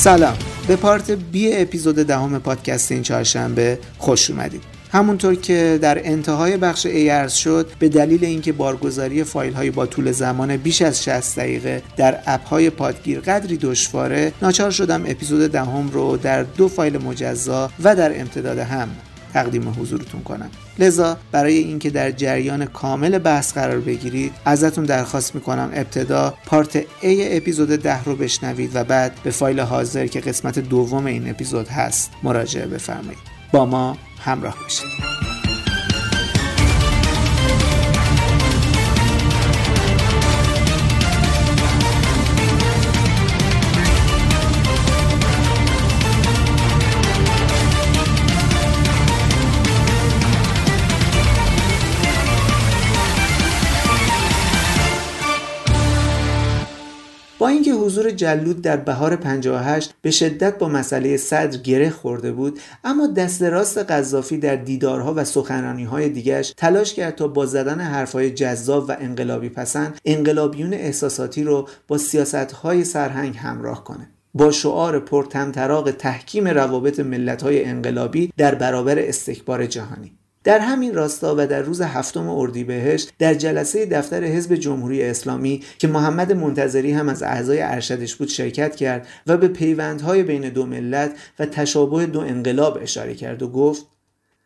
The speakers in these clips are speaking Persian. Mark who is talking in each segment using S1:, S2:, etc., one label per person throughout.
S1: سلام. به پارت بی اپیزود دهم پادکست این چهارشنبه خوش اومدید. همونطور که در انتهای بخش ای شد به دلیل اینکه بارگذاری فایل های با طول زمان بیش از 60 دقیقه در اپ های پادگیر قدری دشواره ناچار شدم اپیزود دهم رو در دو فایل مجزا و در امتداد هم تقدیم حضورتون کنم. لذا برای اینکه در جریان کامل بحث قرار بگیرید ازتون درخواست می‌کنم ابتدا پارت A اپیزود ده رو بشنوید و بعد به فایل حاضر که قسمت دوم این اپیزود هست مراجعه بفرمایید. با ما همراه باشید. حضور جلود در بهار 58 به شدت با مسئله صدر گره خورده بود اما دست راست قذافی در دیدارها و سخنرانیهای دیگرش تلاش کرد تا با زدن حرفهای جذاب و انقلابی پسند انقلابیون احساساتی رو با سیاستهای سرهنگ همراه کنه. با شعار پرتمطراق تحکیم روابط ملت‌های انقلابی در برابر استکبار جهانی. در همین راستا و در روز هفتم اردیبهشت در جلسه دفتر حزب جمهوری اسلامی که محمد منتظری هم از اعضای ارشدش بود شرکت کرد و به پیوندهای بین دو ملت و تشابه دو انقلاب اشاره کرد و گفت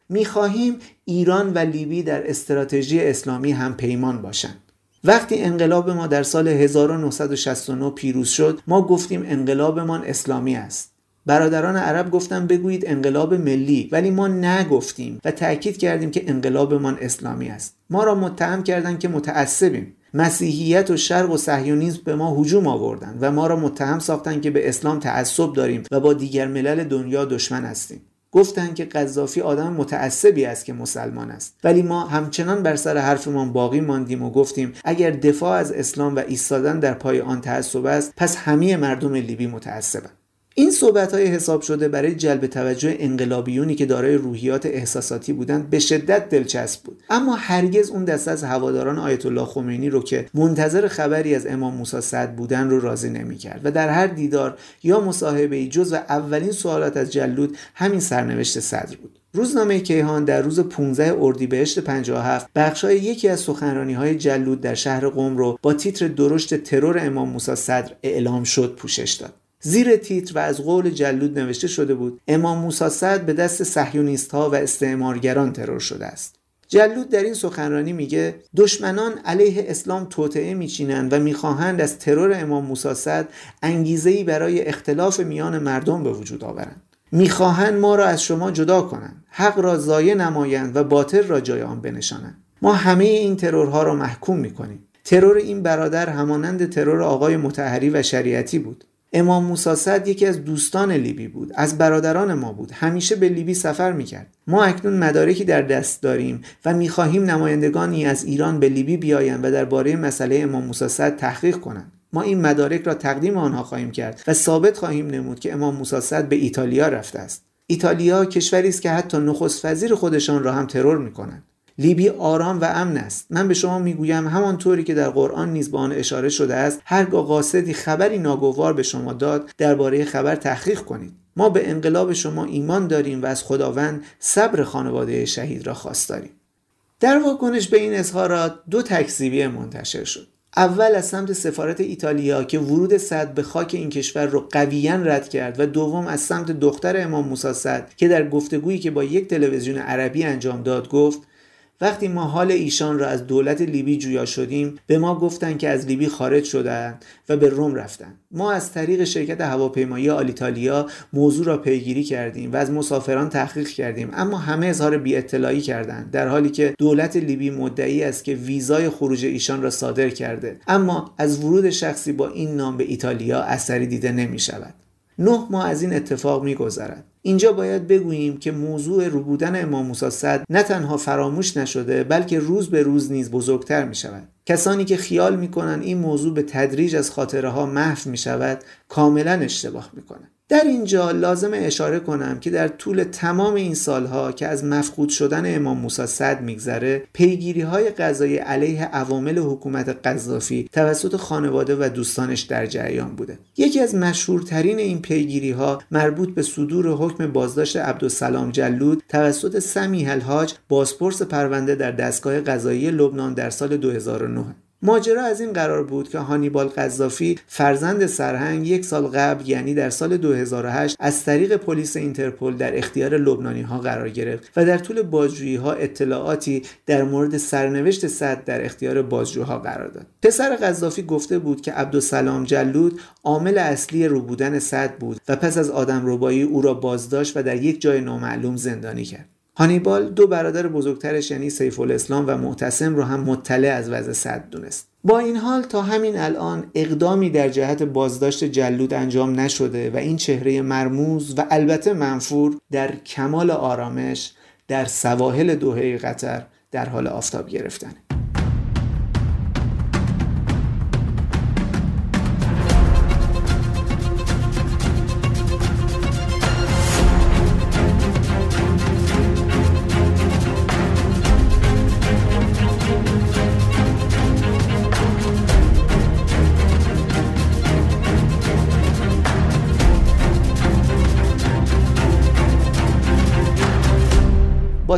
S1: می‌خواهیم ایران و لیبی در استراتژی اسلامی هم پیمان باشند. وقتی انقلاب ما در سال 1969 پیروز شد ما گفتیم انقلابمان اسلامی است. برادران عرب گفتن بگویید انقلاب ملی ولی ما نگفتیم و تاکید کردیم که انقلابمان اسلامی است. ما را متهم کردند که متعصبیم. مسیحیت و شرق و صهیونیسم به ما هجوم آوردند و ما را متهم ساختند که به اسلام تعصب داریم و با دیگر ملل دنیا دشمن هستیم. گفتند که قذافی آدم متعصبی است که مسلمان است. ولی ما همچنان بر سر حرفمان باقی ماندیم و گفتیم اگر دفاع از اسلام و ایستادن در پای آن تعصب است پس همه مردم لیبی متعصبند. این صحبت های حساب شده برای جلب توجه انقلابیونی که دارای روحیات احساساتی بودند به شدت دلچسب بود. اما هرگز اون دست از هواداران آیت الله خمینی رو که منتظر خبری از امام موسی صد بودن رو راضی نمی‌کرد و در هر دیدار یا مصاحبه ای جز و اولین سوالات از جلود همین سرنوشت صدر بود. روزنامه کیهان در روز 15 اردیبهشت 57 بخشای یکی از سخنرانی های جلود در شهر قم رو با تیتر درشت ترور امام موسی صدر اعلام شد پوشش داد. زیر تیتر و از قول جلود نوشته شده بود امام موسی صد به دست صهیونیست ها و استعمارگران ترور شده است. جلود در این سخنرانی میگه دشمنان علیه اسلام توطعه میچینند و می‌خواهند از ترور امام موسی صد انگیزهای برای اختلاف میان مردم به وجود آورند. می‌خواهند ما را از شما جدا کنند حق را ضایع نمایند و باطل را جای آن بنشانند. ما همه این ترورها را محکوم می‌کنیم. ترور این برادر همانند ترور آقای متحری و شریعتی بود. امام موسی صد یکی از دوستان لیبی بود از برادران ما بود. همیشه به لیبی سفر می‌کرد. ما اکنون مدارکی در دست داریم و می‌خواهیم نمایندگانی از ایران به لیبی بیایند و درباره مسئله امام موسی صد تحقیق کنند. ما این مدارک را تقدیم آنها خواهیم کرد و ثابت خواهیم نمود که امام موسی صد به ایتالیا رفته است. ایتالیا کشوری است که حتی نخست وزیر خودشان را هم ترور می‌کنند لیبی آرام و امن است. من به شما می‌گویم همانطوری که در قرآن نیز به آن اشاره شده است هرگاه قاصدی خبری ناگوار به شما داد درباره خبر تحقیق کنید. ما به انقلاب شما ایمان داریم و از خداوند صبر خانواده شهید را خواست داریم. در واکنش به این اظهارات دو تکذیبی منتشر شد. اول از سمت سفارت ایتالیا که ورود صد به خاک این کشور رو قویا رد کرد و دوم از سمت دختر امام موسی صد که در گفتگویی که با یک تلویزیون عربی انجام داد گفت وقتی ما حال ایشان را از دولت لیبی جویا شدیم به ما گفتند که از لیبی خارج شدند و به روم رفتند. ما از طریق شرکت هواپیمایی آلیتالیا موضوع را پیگیری کردیم و از مسافران تحقیق کردیم. اما همه اظهار بی اطلاعی کردند در حالی که دولت لیبی مدعی است که ویزای خروج ایشان را صادر کرده. اما از ورود شخصی با این نام به ایتالیا اثری دیده نمی شود نه ماه از این اتفاق می گذرد اینجا باید بگوییم که موضوع روبودن امام موسی صد نه تنها فراموش نشده بلکه روز به روز نیز بزرگتر می شود کسانی که خیال می‌کنن این موضوع به تدریج از خاطره ها محو می شود کاملا اشتباه می‌کنن در اینجا لازم اشاره کنم که در طول تمام این سالها که از مفقود شدن امام موسی صد میگذره پیگیری های قضایی علیه عوامل حکومت قذافی توسط خانواده و دوستانش در جریان بوده. یکی از مشهورترین این پیگیری ها مربوط به صدور حکم بازداشت عبدالسلام جلود توسط سمی الحاج بازپرس پرونده در دستگاه قضایی لبنان در سال 2009 ماجرا از این قرار بود که هانیبال قذافی فرزند سرهنگ یک سال قبل یعنی در سال 2008 از طریق پلیس اینترپل در اختیار لبنانی ها قرار گرفت و در طول بازجویی ها اطلاعاتی در مورد سرنوشت صد در اختیار بازجوها قرار داد. پسر قذافی گفته بود که عبدالسلام جلود عامل اصلی رو بودن صد بود و پس از آدم ربایی او را بازداشت و در یک جای نامعلوم زندانی کرد. هانیبال دو برادر بزرگترش یعنی سیف الاسلام و معتصم رو هم مطلع از وضع صد دونست. با این حال تا همین الان اقدامی در جهت بازداشت جلود انجام نشده و این چهره مرموز و البته منفور در کمال آرامش در سواحل دوحه قطر در حال آفتاب گرفتنه.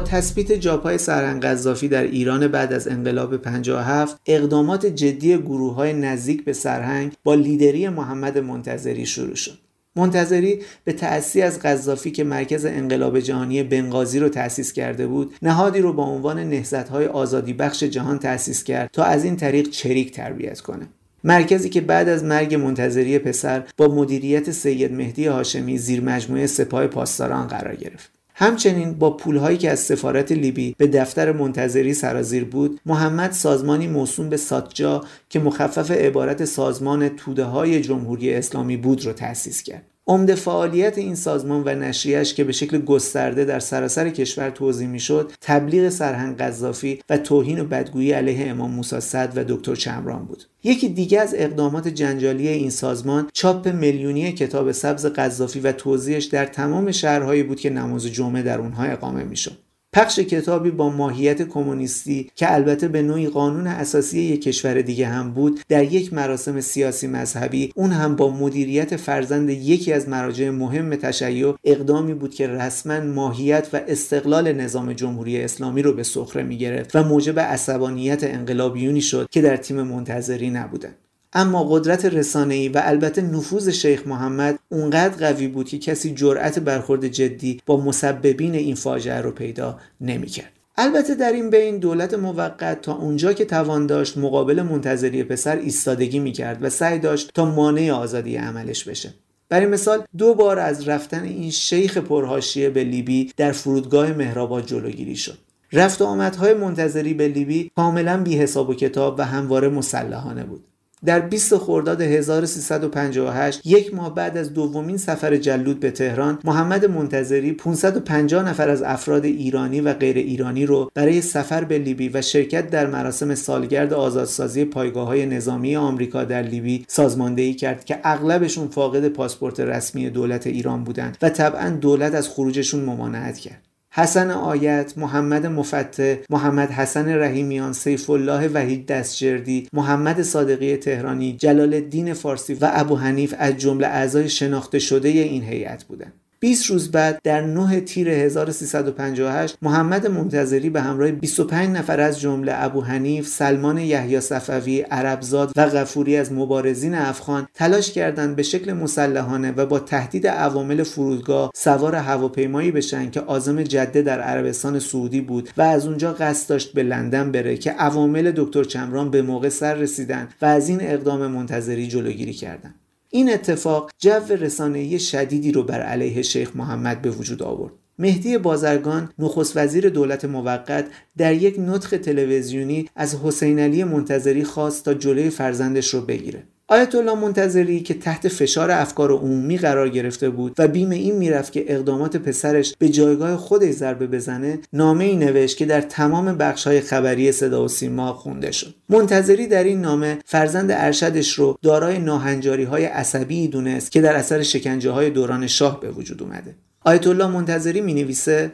S1: تثبیت جاپای سرهنگ قذافی در ایران بعد از انقلاب 57 اقدامات جدی گروه های نزدیک به سرهنگ با لیدری محمد منتظری شروع شد. منتظری به تأسی از قذافی که مرکز انقلاب جهانی بنغازی رو تأسیس کرده بود نهادی رو با عنوان نهضت‌های آزادی بخش جهان تأسیس کرد تا از این طریق چریک تربیت کنه. مرکزی که بعد از مرگ منتظری پسر با مدیریت سید مهدی هاشمی زیر مجموعه سپاه پاسداران قرار گرفت. همچنین با پولهایی که از سفارت لیبی به دفتر منتظری سرازیر بود محمد سازمانی موسوم به ساتجا که مخفف عبارت سازمان توده های جمهوری اسلامی بود را تأسیس کرد. عمده فعالیت این سازمان و نشریهش که به شکل گسترده در سراسر کشور توضیح می‌شد تبلیغ سرهنگ قذافی و توهین و بدگویی علیه امام موسی صد و دکتر چمران بود. یکی دیگه از اقدامات جنجالی این سازمان چاپ میلیونی کتاب سبز قذافی و توضیحش در تمام شهرهایی بود که نماز جمعه در اونها اقامه می‌شد. پخش کتابی با ماهیت کمونیستی که البته به نوعی قانون اساسی یک کشور دیگه هم بود در یک مراسم سیاسی مذهبی اون هم با مدیریت فرزند یکی از مراجع مهم تشیع اقدامی بود که رسما ماهیت و استقلال نظام جمهوری اسلامی رو به سخره می‌گرفت و موجب عصبانیت انقلابیونی شد که در تیم منتظری نبودند اما قدرت رسانه‌ای و البته نفوذ شیخ محمد اونقدر قوی بود که کسی جرأت برخورد جدی با مسببین این فاجعه رو پیدا نمی‌کرد. البته در این بین دولت موقت تا اونجا که توان داشت مقابل منتظری پسر ایستادگی می‌کرد و سعی داشت تا مانع آزادی عملش بشه. برای مثال دو بار از رفتن این شیخ پرهاشیه به لیبی در فرودگاه مهرآباد جلوگیری شد. رفت آمدهای منتظری به لیبی کاملا بی حساب و کتاب و همواره مسلحانه بود. در 20 خرداد 1358 یک ماه بعد از دومین سفر جلود به تهران محمد منتظری 550 نفر از افراد ایرانی و غیر ایرانی رو برای سفر به لیبی و شرکت در مراسم سالگرد آزادسازی پایگاه های نظامی آمریکا در لیبی سازماندهی کرد که اغلبشون فاقد پاسپورت رسمی دولت ایران بودند و طبعا دولت از خروجشون ممانعت کرد. حسن آیت، محمد مفتح، محمد حسن رحیمیان، سیف الله وحید دستجردی، محمد صادقی تهرانی، جلال الدین فارسی و ابو حنیف از جمله اعضای شناخته شده این هیئت بودند. 20 روز بعد در 9 تیر 1358 محمد منتظری به همراه 25 نفر از جمله ابو حنیف، سلمان یحیی صفوی، عربزاد و غفوری از مبارزین افغان تلاش کردند به شکل مسلحانه و با تهدید عوامل فرودگاه سوار هواپیمایی بشن که آزم جده در عربستان سعودی بود و از اونجا قصد داشت به لندن بره که عوامل دکتر چمران به موقع سر رسیدن و از این اقدام منتظری جلوگیری کردند. این اتفاق جو رسانه‌ای شدیدی رو بر علیه شیخ محمد به وجود آورد. مهدی بازرگان نخست وزیر دولت موقت در یک نطق تلویزیونی از حسین علی منتظری خواست تا جلوی فرزندش رو بگیره. آیت الله منتظری که تحت فشار افکار عمومی قرار گرفته بود و بیم این می‌رفت که اقدامات پسرش به جایگاه خودش ضربه بزنه نامه ای نوشت که در تمام بخش های خبری صدا و سیما خونده شد. منتظری در این نامه فرزند ارشدش رو دارای ناهنجاری های عصبی دونست که در اثر شکنجه های دوران شاه به وجود اومده. آیت الله منتظری می نویسه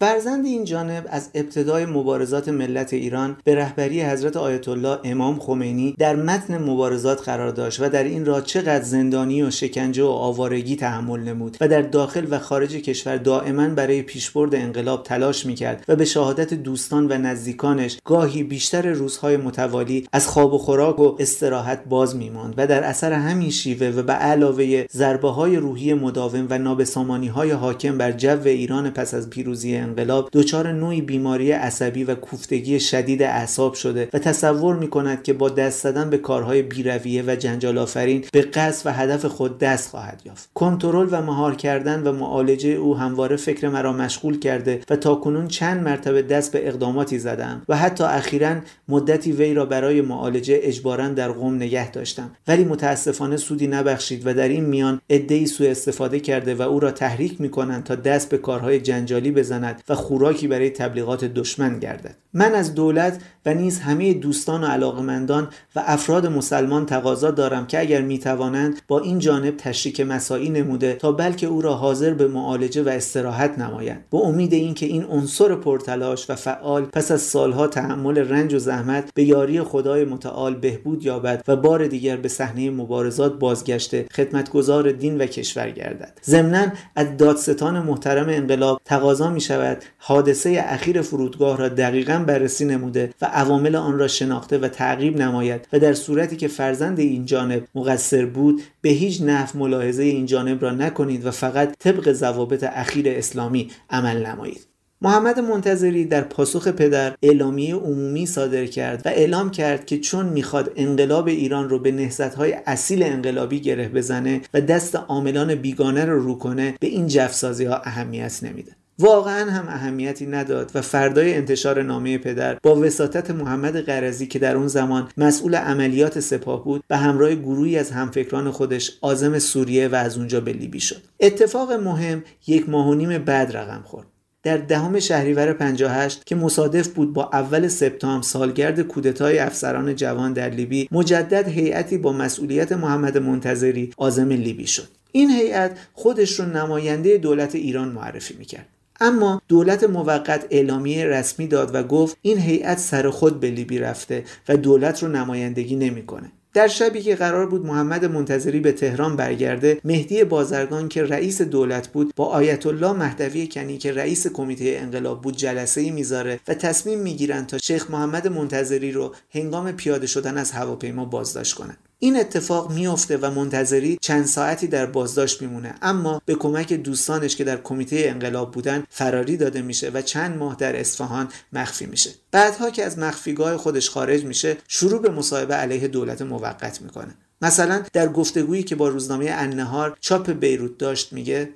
S1: فرزند این جانب از ابتدای مبارزات ملت ایران به رهبری حضرت آیت الله امام خمینی در متن مبارزات قرار داشت و در این راه چقدر زندانی و شکنجه و آوارگی تحمل نمود و در داخل و خارج کشور دائما برای پیشبرد انقلاب تلاش می‌کرد و به شهادت دوستان و نزدیکانش گاهی بیشتر روزهای متوالی از خواب و خوراک و استراحت باز میماند و در اثر همین شیوه و به علاوه ضربه های روحی مداوم و نابسامانی های حاکم بر جو ایران پس از پیروزی انقلاب دچار نوعی بیماری عصبی و کوفتگی شدید اعصاب شده و تصور می کند که با دست زدن به کارهای بیرویه و جنجال آفرین به قصد و هدف خود دست خواهد یافت. کنترل و مهار کردن و معالجه او همواره فکر مرا مشغول کرده و تاکنون چند مرتبه دست به اقداماتی زدم و حتی اخیرا مدتی وی را برای معالجه اجبارا در قم نگه داشتم. ولی متاسفانه سودی نبخشید و در این میان عدهای سوء استفاده کرده و او را تحریک می کنند تا دست به کارهای جنجالی بزند و خوراکی برای تبلیغات دشمن گردد. من از دولت و نیز همه دوستان و علاقمندان و افراد مسلمان تقاضا دارم که اگر می‌توانند با این جانب تشریک مساعی نموده تا بلکه او را حاضر به معالجه و استراحت نمایند. با امید اینکه این عنصر پرتلاش و فعال پس از سالها تحمل رنج و زحمت به یاری خدای متعال بهبود یابد و بار دیگر به صحنه مبارزات بازگشته خدمتگزار دین و کشور گردد. ضمنا از دادستان محترم انقلاب تقاضا می شود حادثه اخیر فرودگاه را دقیقا بررسی نموده و عوامل آن را شناخته و تعقیب نماید و در صورتی که فرزند این جانب مقصر بود به هیچ نحو ملاحظه این جانب را نکنید و فقط طبق ضوابط اخیر اسلامی عمل نمایید. محمد منتظری در پاسخ پدر اعلامیه عمومی صادر کرد و اعلام کرد که چون می‌خواد انقلاب ایران رو به نهضت‌های اصیل انقلابی گره بزنه و دست عاملان بیگانه رو رو کنه به این جفسازی ها اهمیت نمیده. واقعا هم اهمیتی نداد و فردای انتشار نامه پدر با وساطت محمد قرضی که در اون زمان مسئول عملیات سپاه بود به همراه گروهی از همفکران خودش آزم سوریه و از اونجا به لیبی شد. اتفاق مهم یک ماه و نیم بعد رقم خورد. در دهم شهریور 58 که مصادف بود با اول سپتامبر سالگرد کودتای افسران جوان در لیبی مجدد هیئتی با مسئولیت محمد منتظری عازم لیبی شد. این هیئت خودش رو نماینده دولت ایران معرفی می‌کرد. اما دولت موقت اعلامیه رسمی داد و گفت این هیئت سر خود به لیبی رفته و دولت رو نمایندگی نمی‌کنه. در شبی که قرار بود محمد منتظری به تهران برگرده مهدی بازرگان که رئیس دولت بود با آیت الله مهدوی کنی که رئیس کمیته انقلاب بود جلسه ای می‌ذاره و تصمیم می‌گیرند تا شیخ محمد منتظری رو هنگام پیاده شدن از هواپیما بازداشت کنند این اتفاق میافته و منتظری چند ساعتی در بازداشت میمونه. اما به کمک دوستانش که در کمیته انقلاب بودن فراری داده میشه و چند ماه در اصفهان مخفی میشه. بعدها که از مخفیگاه خودش خارج میشه شروع به مصاحبه علیه دولت موقت می‌کنه. مثلا در گفتگویی که با روزنامه النهار چاپ بیروت داشت میگه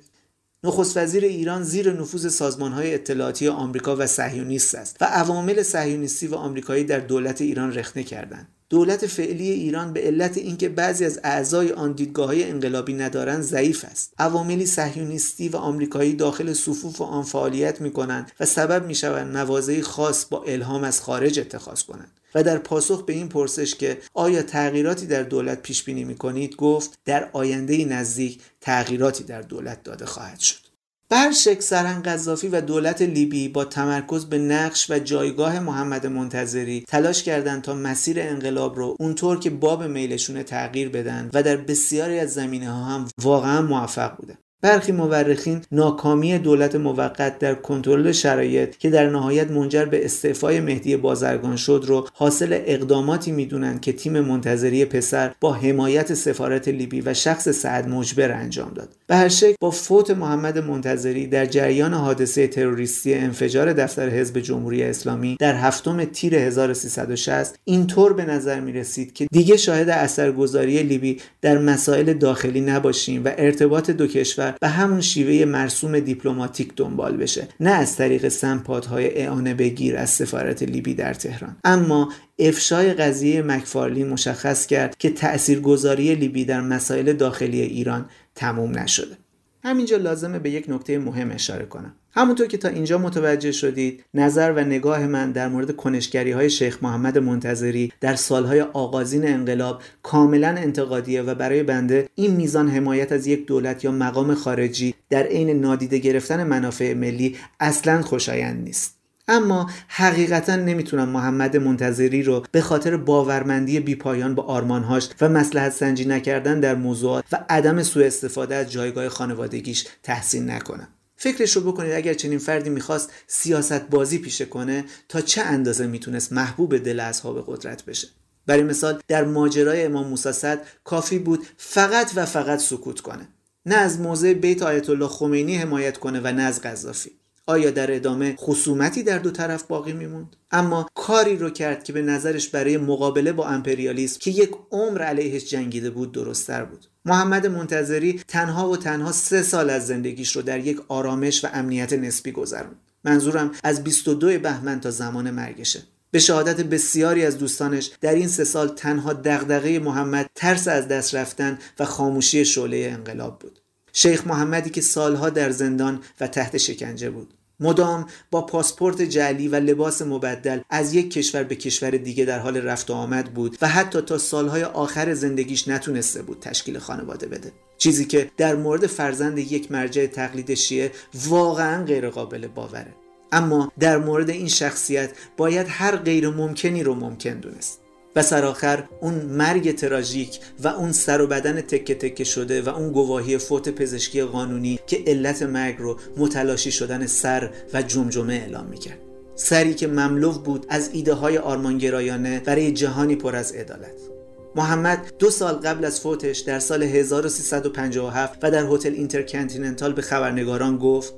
S1: نخست وزیر ایران زیر نفوذ سازمانهای اطلاعاتی آمریکا و صهیونیست است و عوامل صهیونیستی و آمریکایی در دولت ایران رخنه کردند. دولت فعلی ایران به علت اینکه بعضی از اعضای آن دیدگاه های انقلابی ندارند ضعیف است. عواملی صهیونیستی و آمریکایی داخل صفوف آن فعالیت می کنند و سبب می شوند مواضعی خاص با الهام از خارج اتخاذ کنند. و در پاسخ به این پرسش که آیا تغییراتی در دولت پیش بینی می کنید گفت در آینده نزدیک تغییراتی در دولت داده خواهد شد. بر شک سرهنگ قذافی و دولت لیبی با تمرکز به نقش و جایگاه محمد منتظری تلاش کردند تا مسیر انقلاب رو اونطور که باب میلشونه تغییر بدن و در بسیاری از زمینه ها هم واقعا موفق بوده. برخی مورخین ناکامی دولت موقت در کنترل شرایط که در نهایت منجر به استعفای مهدی بازرگان شد رو حاصل اقداماتی می‌دونند که تیم منتظری پسر با حمایت سفارت لیبی و شخص سعد مجبر انجام داد. به هر شکل با فوت محمد منتظری در جریان حادثه تروریستی انفجار دفتر حزب جمهوری اسلامی در هفتم تیر 1360 اینطور به نظر می رسید که دیگه شاهد اثرگذاری لیبی در مسائل داخلی نباشیم و ارتباط دو کشور کشور به همون شیوه مرسوم دیپلماتیک دنبال بشه نه از طریق سمپادهای اعانه بگیر از سفارت لیبی در تهران. اما افشای قضیه مکفارلین مشخص کرد که تاثیرگذاری لیبی در مسائل داخلی ایران تموم نشده. همینجا لازمه به یک نکته مهم اشاره کنم. همونطور که تا اینجا متوجه شدید نظر و نگاه من در مورد کنشگری های شیخ محمد منتظری در سالهای آغازین انقلاب کاملا انتقادیه و برای بنده این میزان حمایت از یک دولت یا مقام خارجی در عین نادیده گرفتن منافع ملی اصلا خوشایند نیست. اما حقیقتا نمی‌تونم محمد منتظری رو به خاطر باورمندی بیپایان با آرمانهاش و مسلحت سنجی نکردن در موضوعات و عدم سوء استفاده از جایگاه خانوادگیش تحسین نکنم. فکرش رو بکنید اگر چنین فردی می‌خواست سیاست بازی پیشه کنه تا چه اندازه می‌تونست محبوب دل اصحاب قدرت بشه؟ برای مثال در ماجرای امام موسی کافی بود فقط و فقط سکوت کنه. نه از موضع بیت آیت الله خمینی حمایت کنه و نه از قذافی. آیا در ادامه خصومتی در دو طرف باقی میموند؟ اما کاری رو کرد که به نظرش برای مقابله با امپریالیسم که یک عمر علیهش جنگیده بود درستتر بود. محمد منتظری تنها و تنها سه سال از زندگیش رو در یک آرامش و امنیت نسبی گذروند. منظورم از 22 بهمن تا زمان مرگشه. به شهادت بسیاری از دوستانش در این سه سال تنها دغدغه محمد ترس از دست رفتن و خاموشی شعله انقلاب بود. شیخ محمدی که سالها در زندان و تحت شکنجه بود. مدام با پاسپورت جعلی و لباس مبدل از یک کشور به کشور دیگه در حال رفت و آمد بود و حتی تا سالهای آخر زندگیش نتونسته بود تشکیل خانواده بده. چیزی که در مورد فرزند یک مرجع تقلید شیعه واقعا غیر قابل باوره. اما در مورد این شخصیت باید هر غیر ممکنی رو ممکن دونست. و سرآخر اون مرگ تراژیک و اون سر و بدن تکه تکه شده و اون گواهی فوت پزشکی قانونی که علت مرگ رو متلاشی شدن سر و جمجمه اعلام می‌کرد. سری که مملو بود از ایده های آرمانگرایانه برای جهانی پر از عدالت. محمد دو سال قبل از فوتش در سال 1357 و در هتل اینترکنتیننتال به خبرنگاران گفت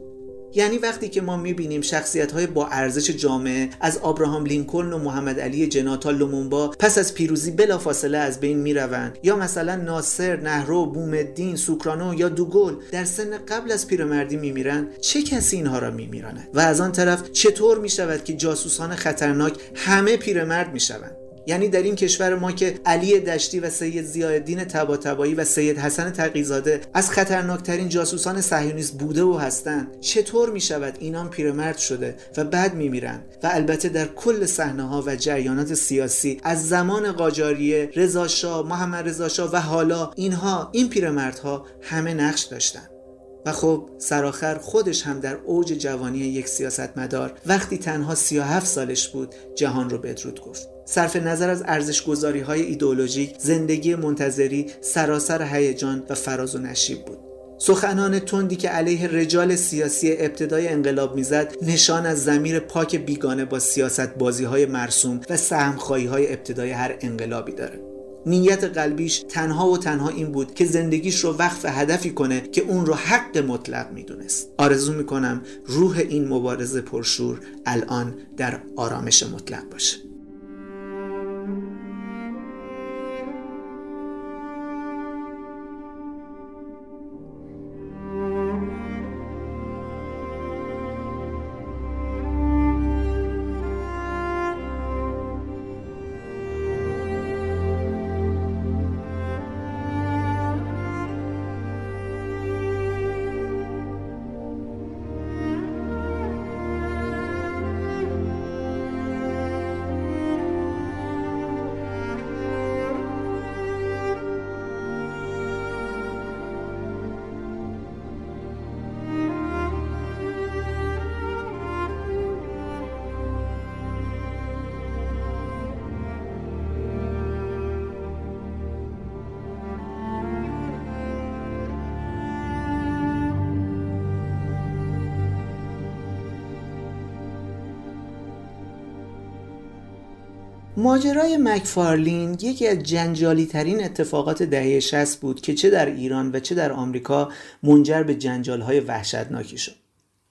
S1: یعنی وقتی که ما می‌بینیم شخصیت های با ارزش جامعه از آبراهام لینکلن و محمد علی جناح تا لومومبا پس از پیروزی بلافاصله از بین می‌روند. یا مثلا ناصر نهرو بومدین سوکارنو یا دوگل در سن قبل از پیرمردی میمیرند چه کسی اینها را میمیراند و از آن طرف چطور می‌شود که جاسوسان خطرناک همه پیرمرد می‌شوند؟ یعنی در این کشور ما که علی دشتی و سید ضیاءالدین طباطبایی و سید حسن تقی‌زاده از خطرناکترین جاسوسان صهیونیست بوده و هستند چطور می شود اینان پیرمرد شده و بعد می میرند و البته در کل صحنه ها و جریانات سیاسی از زمان قاجاریه رضا محمد رضا و حالا اینها این پیرمردها همه نقش داشتند. و خب سرآخر خودش هم در اوج جوانی یک سیاستمدار وقتی تنها 37 سالش بود جهان رو بدرود گفت. صرف نظر از ارزش گذاری های ایدئولوژیک زندگی منتظری سراسر هیجان و فراز و نشیب بود. سخنان تندی که علیه رجال سیاسی ابتدای انقلاب می‌زد نشان از زمیر پاک بیگانه با سیاست بازی های مرسوم و سهمخواهی های ابتدای هر انقلابی داره. نیت قلبیش تنها و تنها این بود که زندگیش رو وقف هدفی کنه که اون رو حق مطلق می‌دونست. آرزو می‌کنم روح این مبارزه پرشور الان در آرامش مطلق باشه. ماجرای مکفارلین یکی از جنجالی ترین اتفاقات دهه 60 بود که چه در ایران و چه در آمریکا منجر به جنجال های وحشتناکی شد.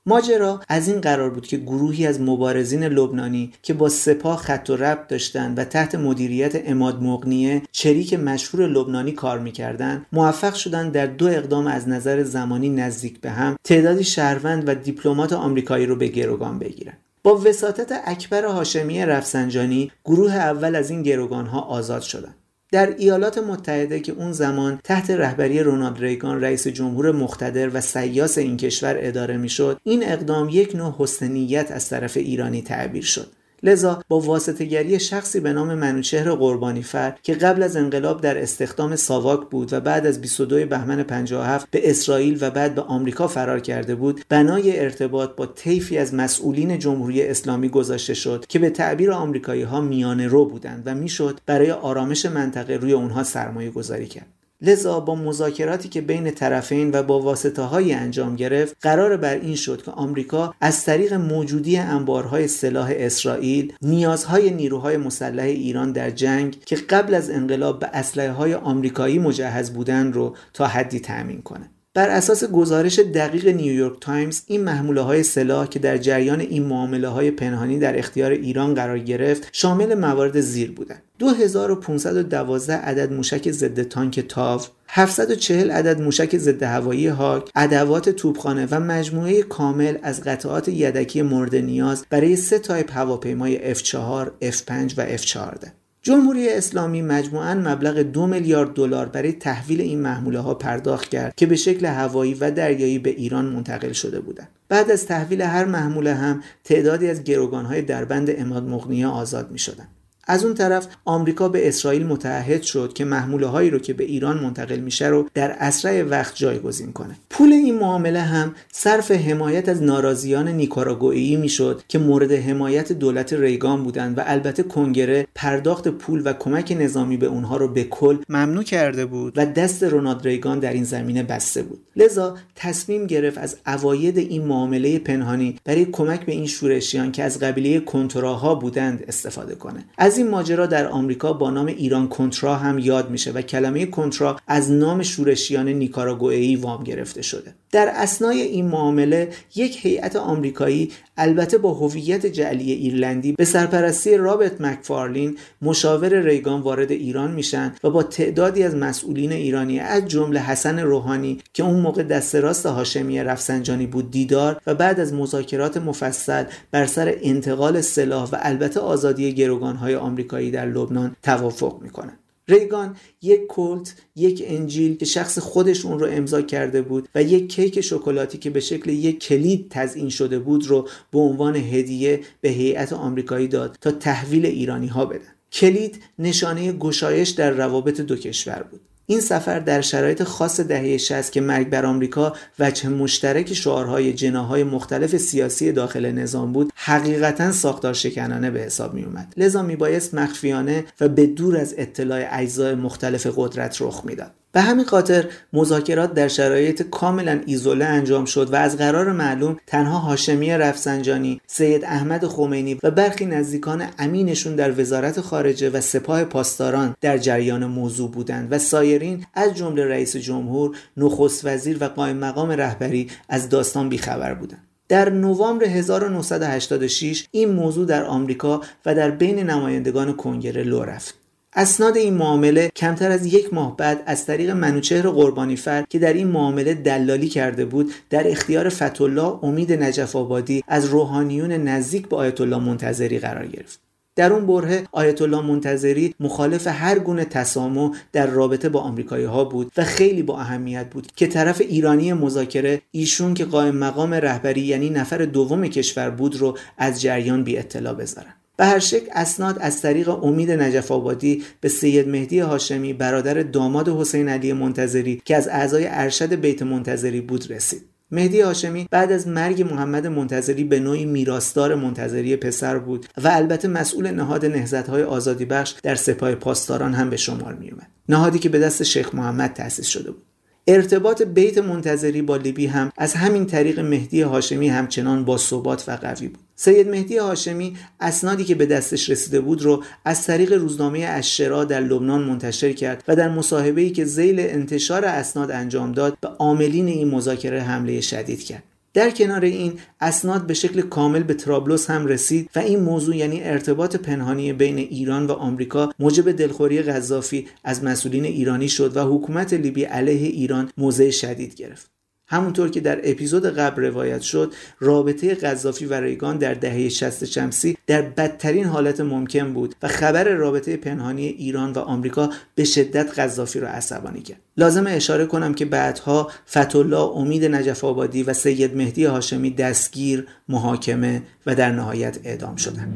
S1: ماجرا از این قرار بود که گروهی از مبارزین لبنانی که با سپاه خط و ربط داشتند و تحت مدیریت اماد مغنیه چریک مشهور لبنانی کار می‌کردند موفق شدند در دو اقدام از نظر زمانی نزدیک به هم تعدادی شهروند و دیپلمات آمریکایی رو به گروگان بگیرند با وساطت اکبر هاشمی رفسنجانی گروه اول از این گروگانها آزاد شدند. در ایالات متحده که اون زمان تحت رهبری رونالد ریگان رئیس جمهور مقتدر و سیاس این کشور اداره می‌شد این اقدام یک نوع حسنیت از طرف ایرانی تعبیر شد. لذا با واسطگری شخصی به نام منوچهر قربانی فر که قبل از انقلاب در استخدام ساواک بود و بعد از 22 بهمن 57 به اسرائیل و بعد به آمریکا فرار کرده بود بنای ارتباط با طیفی از مسئولین جمهوری اسلامی گذاشته شد که به تعبیر آمریکایی ها میانه رو بودند و می‌شد برای آرامش منطقه روی اونها سرمایه گذاری کرد. لذا با مذاکراتی که بین طرفین و با واسطه های انجام گرفت قرار بر این شد که آمریکا از طریق موجودی انبارهای سلاح اسرائیل نیازهای نیروهای مسلح ایران در جنگ که قبل از انقلاب به اسلحه های آمریکایی مجهز بودند رو تا حدی تأمین کنه. بر اساس گزارش دقیق نیویورک تایمز این محموله های سلاح که در جریان این معامله های پنهانی در اختیار ایران قرار گرفت شامل موارد زیر بودند. 2512 عدد موشک ضد تانک تاو 740 عدد موشک ضد هوایی هاک، ادوات توپخانه و مجموعه کامل از قطعات یدکی مورد نیاز برای سه تایپ هواپیمای F4, F5 و F14 جمهوری اسلامی مجموعاً مبلغ دو میلیارد دلار برای تحویل این محموله ها پرداخت کرد که به شکل هوایی و دریایی به ایران منتقل شده بودند. بعد از تحویل هر محموله هم تعدادی از گروگانهای دربند اماد مغنیه آزاد می شدن. از اون طرف آمریکا به اسرائیل متحد شد که محموله هایی رو که به ایران منتقل میشه رو در اسرع وقت جایگزین کنه. پول این معامله هم صرف حمایت از ناراضیان نیکاراگوئی می‌شد که مورد حمایت دولت ریگان بودند و البته کنگره پرداخت پول و کمک نظامی به اونها رو به کل ممنوع کرده بود و دست رونالد ریگان در این زمینه بسته بود. لذا تصمیم گرفت از اواید این معامله پنهانی برای کمک به این شورشیان که از قبیله کنتراها بودند استفاده کنه. از این ماجرا در آمریکا با نام ایران کنترا هم یاد میشه و کلمه کنترا از نام شورشیان نیکاراگوئی وام گرفته شده. در اسنای این معامله یک هیئت آمریکایی البته با هویت جعلی ایرلندی به سرپرستی رابرت مکفارلین مشاور ریگان وارد ایران میشن و با تعدادی از مسئولین ایرانی از جمله حسن روحانی که اون موقع دست راست هاشمی رفسنجانی بود دیدار و بعد از مذاکرات مفصل بر سر انتقال سلاح و البته آزادی گروگانهای آمریکایی در لبنان توافق می‌کنن ریگان یک کلت یک انجیل که شخص خودش اون رو امضا کرده بود و یک کیک شکلاتی که به شکل یک کلید تزیین شده بود رو به عنوان هدیه به هیئت آمریکایی داد تا تحویل ایرانی ها بدن. کلید نشانه گشایش در روابط دو کشور بود. این سفر در شرایط خاص دهه 60 که مرگ بر آمریکا وجه مشترک شعارهای جناهای مختلف سیاسی داخل نظام بود حقیقتا ساختار شکنانه به حساب می اومد لذا میبایست مخفیانه و به دور از اطلاع اجزای مختلف قدرت رخ می‌داد. به همین خاطر مذاکرات در شرایط کاملا ایزوله انجام شد و از قرار معلوم تنها هاشمی رفسنجانی، سید احمد خمینی و برخی نزدیکان امینشون در وزارت خارجه و سپاه پاسداران در جریان موضوع بودند و سایرین از جمله رئیس جمهور، نخست وزیر و قائم مقام رهبری از داستان بیخبر بودند. در نوامبر 1986 این موضوع در آمریکا و در بین نمایندگان کنگره لو رفت. اسناد این معامله کمتر از یک ماه بعد از طریق منوچهر قربانی فر که در این معامله دلالی کرده بود در اختیار فتولا امید نجف آبادی از روحانیون نزدیک به آیت الله منتظری قرار گرفت. در اون بره آیت الله منتظری مخالف هر گونه تسامح در رابطه با آمریکایی ها بود و خیلی با اهمیت بود که طرف ایرانی مذاکره ایشون که قائم مقام رهبری یعنی نفر دوم کشور بود رو از جریان بی اطلاع بذارن. به هر شکل اسناد از طریق امید نجف آبادی به سید مهدی هاشمی برادر داماد حسین علی منتظری که از اعضای ارشد بیت منتظری بود رسید مهدی هاشمی بعد از مرگ محمد منتظری به نوعی میراستار منتظری پسر بود و البته مسئول نهاد های آزادی بخش در سپاه پاسداران هم به شمار می اومد. نهادی که به دست شیخ محمد تأسیس شده بود. ارتباط بیت منتظری با لیبی هم از همین طریق مهدی هاشمی همچنان با ثبات و قوی بود. سید مهدی هاشمی اسنادی که به دستش رسیده بود رو از طریق روزنامه اشرا در لبنان منتشر کرد و در مصاحبه‌ای که زیل انتشار اسناد انجام داد به عاملین این مذاکره حمله شدید کرد. در کنار این اسناد به شکل کامل به ترابلوس هم رسید و این موضوع یعنی ارتباط پنهانی بین ایران و آمریکا موجب دلخوری قذافی از مسئولین ایرانی شد و حکومت لیبی علیه ایران موضع شدید گرفت. همونطور که در اپیزود قبل روایت شد رابطه قذافی و ریگان در دهه 60 شمسی در بدترین حالت ممکن بود و خبر رابطه پنهانی ایران و آمریکا به شدت قذافی را عصبانی کرد. لازم اشاره کنم که بعدها فتولا امید نجف آبادی و سید مهدی هاشمی دستگیر محاکمه و در نهایت اعدام شدند.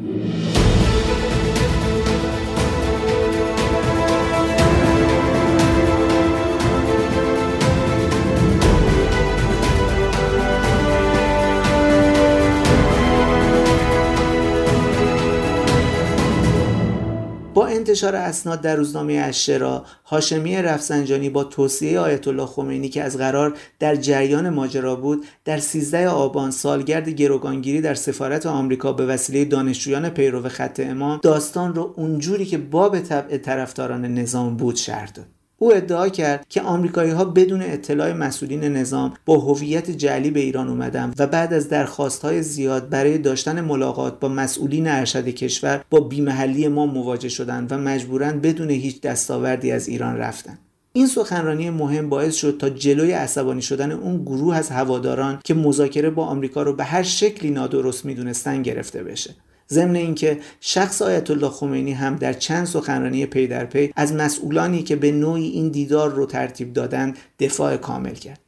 S1: انتشار اسناد در روزنامه اشرا هاشمی رفسنجانی با توصیه آیت الله خمینی که از قرار در جریان ماجرا بود در 13 آبان سالگرد گروگانگیری در سفارت آمریکا به وسیله دانشجویان پیرو خط امام داستان رو اونجوری که باب طبع طرفداران نظام بود شرح داد. او ادعا کرد که آمریکایی ها بدون اطلاع مسئولین نظام با هویت جعلی به ایران اومدن و بعد از درخواست های زیاد برای داشتن ملاقات با مسئولین ارشد کشور با بیمحلی ما مواجه شدند و مجبورا بدون هیچ دستاوردی از ایران رفتن. این سخنرانی مهم باعث شد تا جلوی عصبانی شدن اون گروه از هواداران که مذاکره با آمریکا رو به هر شکلی نادرست می‌دونستن گرفته بشه. ضمن اینکه شخص آیت الله خمینی هم در چند سخنرانی پی در پی از مسئولانی که به نوعی این دیدار رو ترتیب دادند دفاع کامل کرد.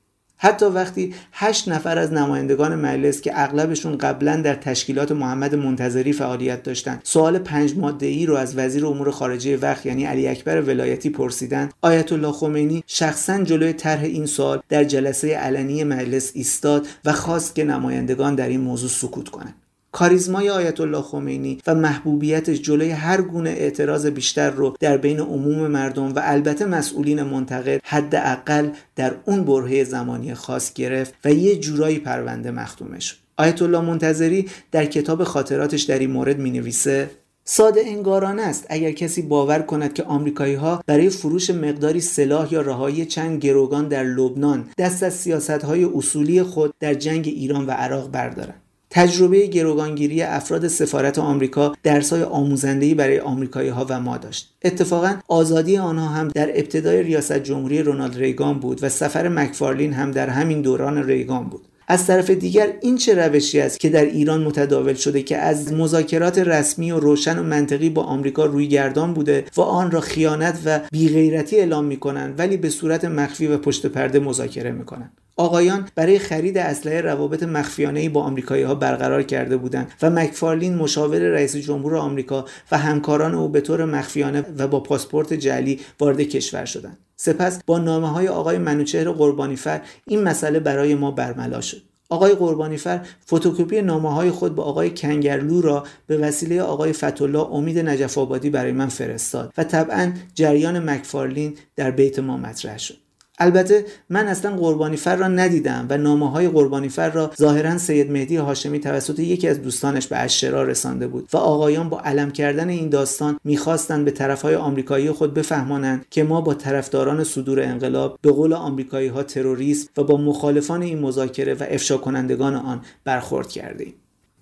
S1: حتی وقتی هشت نفر از نمایندگان مجلس که اغلبشون قبلا در تشکیلات محمد منتظری فعالیت داشتند سوال پنج ماده ای رو از وزیر امور خارجه وقت یعنی علی اکبر ولایتی پرسیدند آیت الله خمینی شخصا جلوی طرح این سوال در جلسه علنی مجلس ایستاد و خواست که نمایندگان در این موضوع سکوت کنند. کاریزمای آیت الله خمینی و محبوبیتش جلوی هر گونه اعتراض بیشتر رو در بین عموم مردم و البته مسئولین منتقد حداقل در اون برهه زمانی خاص گرفت و یه جورایی پرونده مختومه شد آیت الله منتظری در کتاب خاطراتش در این مورد می نویسه ساده انگارانه است اگر کسی باور کند که آمریکایی ها برای فروش مقداری سلاح یا رهایی چند گروگان در لبنان دست از سیاست های اصولی خود در جنگ ایران و عراق بردارند. تجربه گروگانگیری افراد سفارت آمریکا درسای آموزنده‌ای برای آمریکایی ها و ما داشت. اتفاقا آزادی آنها هم در ابتدای ریاست جمهوری رونالد ریگان بود و سفر مکفارلین هم در همین دوران ریگان بود. از طرف دیگر این چه روشی است که در ایران متداول شده که از مذاکرات رسمی و روشن و منطقی با آمریکا روی گردان بوده و آن را خیانت و بیغیرتی اعلام می‌کنند ولی به صورت مخفی و پشت پرده مذاکره می‌کنند. آقایان برای خرید اسلحه روابط مخفیانه با آمریکایی ها برقرار کرده بودند و مکفارلین مشاور رئیس جمهور آمریکا و همکاران او به طور مخفیانه و با پاسپورت جعلی وارد کشور شدند. سپس با نامه های آقای منوچهر قربانیفر این مسئله برای ما برملا شد. آقای قربانیفر فتوکپی نامه های خود با آقای کنگرلو را به وسیله آقای فتولا امید نجف آبادی برای من فرستاد و طبعا جریان مکفارلین در بیت ما مطرح شد. البته من اصلا قربانی فر را ندیدم و نامه های قربانی فر را ظاهرا سید مهدی هاشمی توسط یکی از دوستانش به اشرا رسانده بود و آقایان با علم کردن این داستان می‌خواستند به طرف های آمریکایی خود بفهمانند که ما با طرفداران صدور انقلاب به قول آمریکایی ها تروریست و با مخالفان این مذاکره و افشا کنندگان آن برخورد کردیم.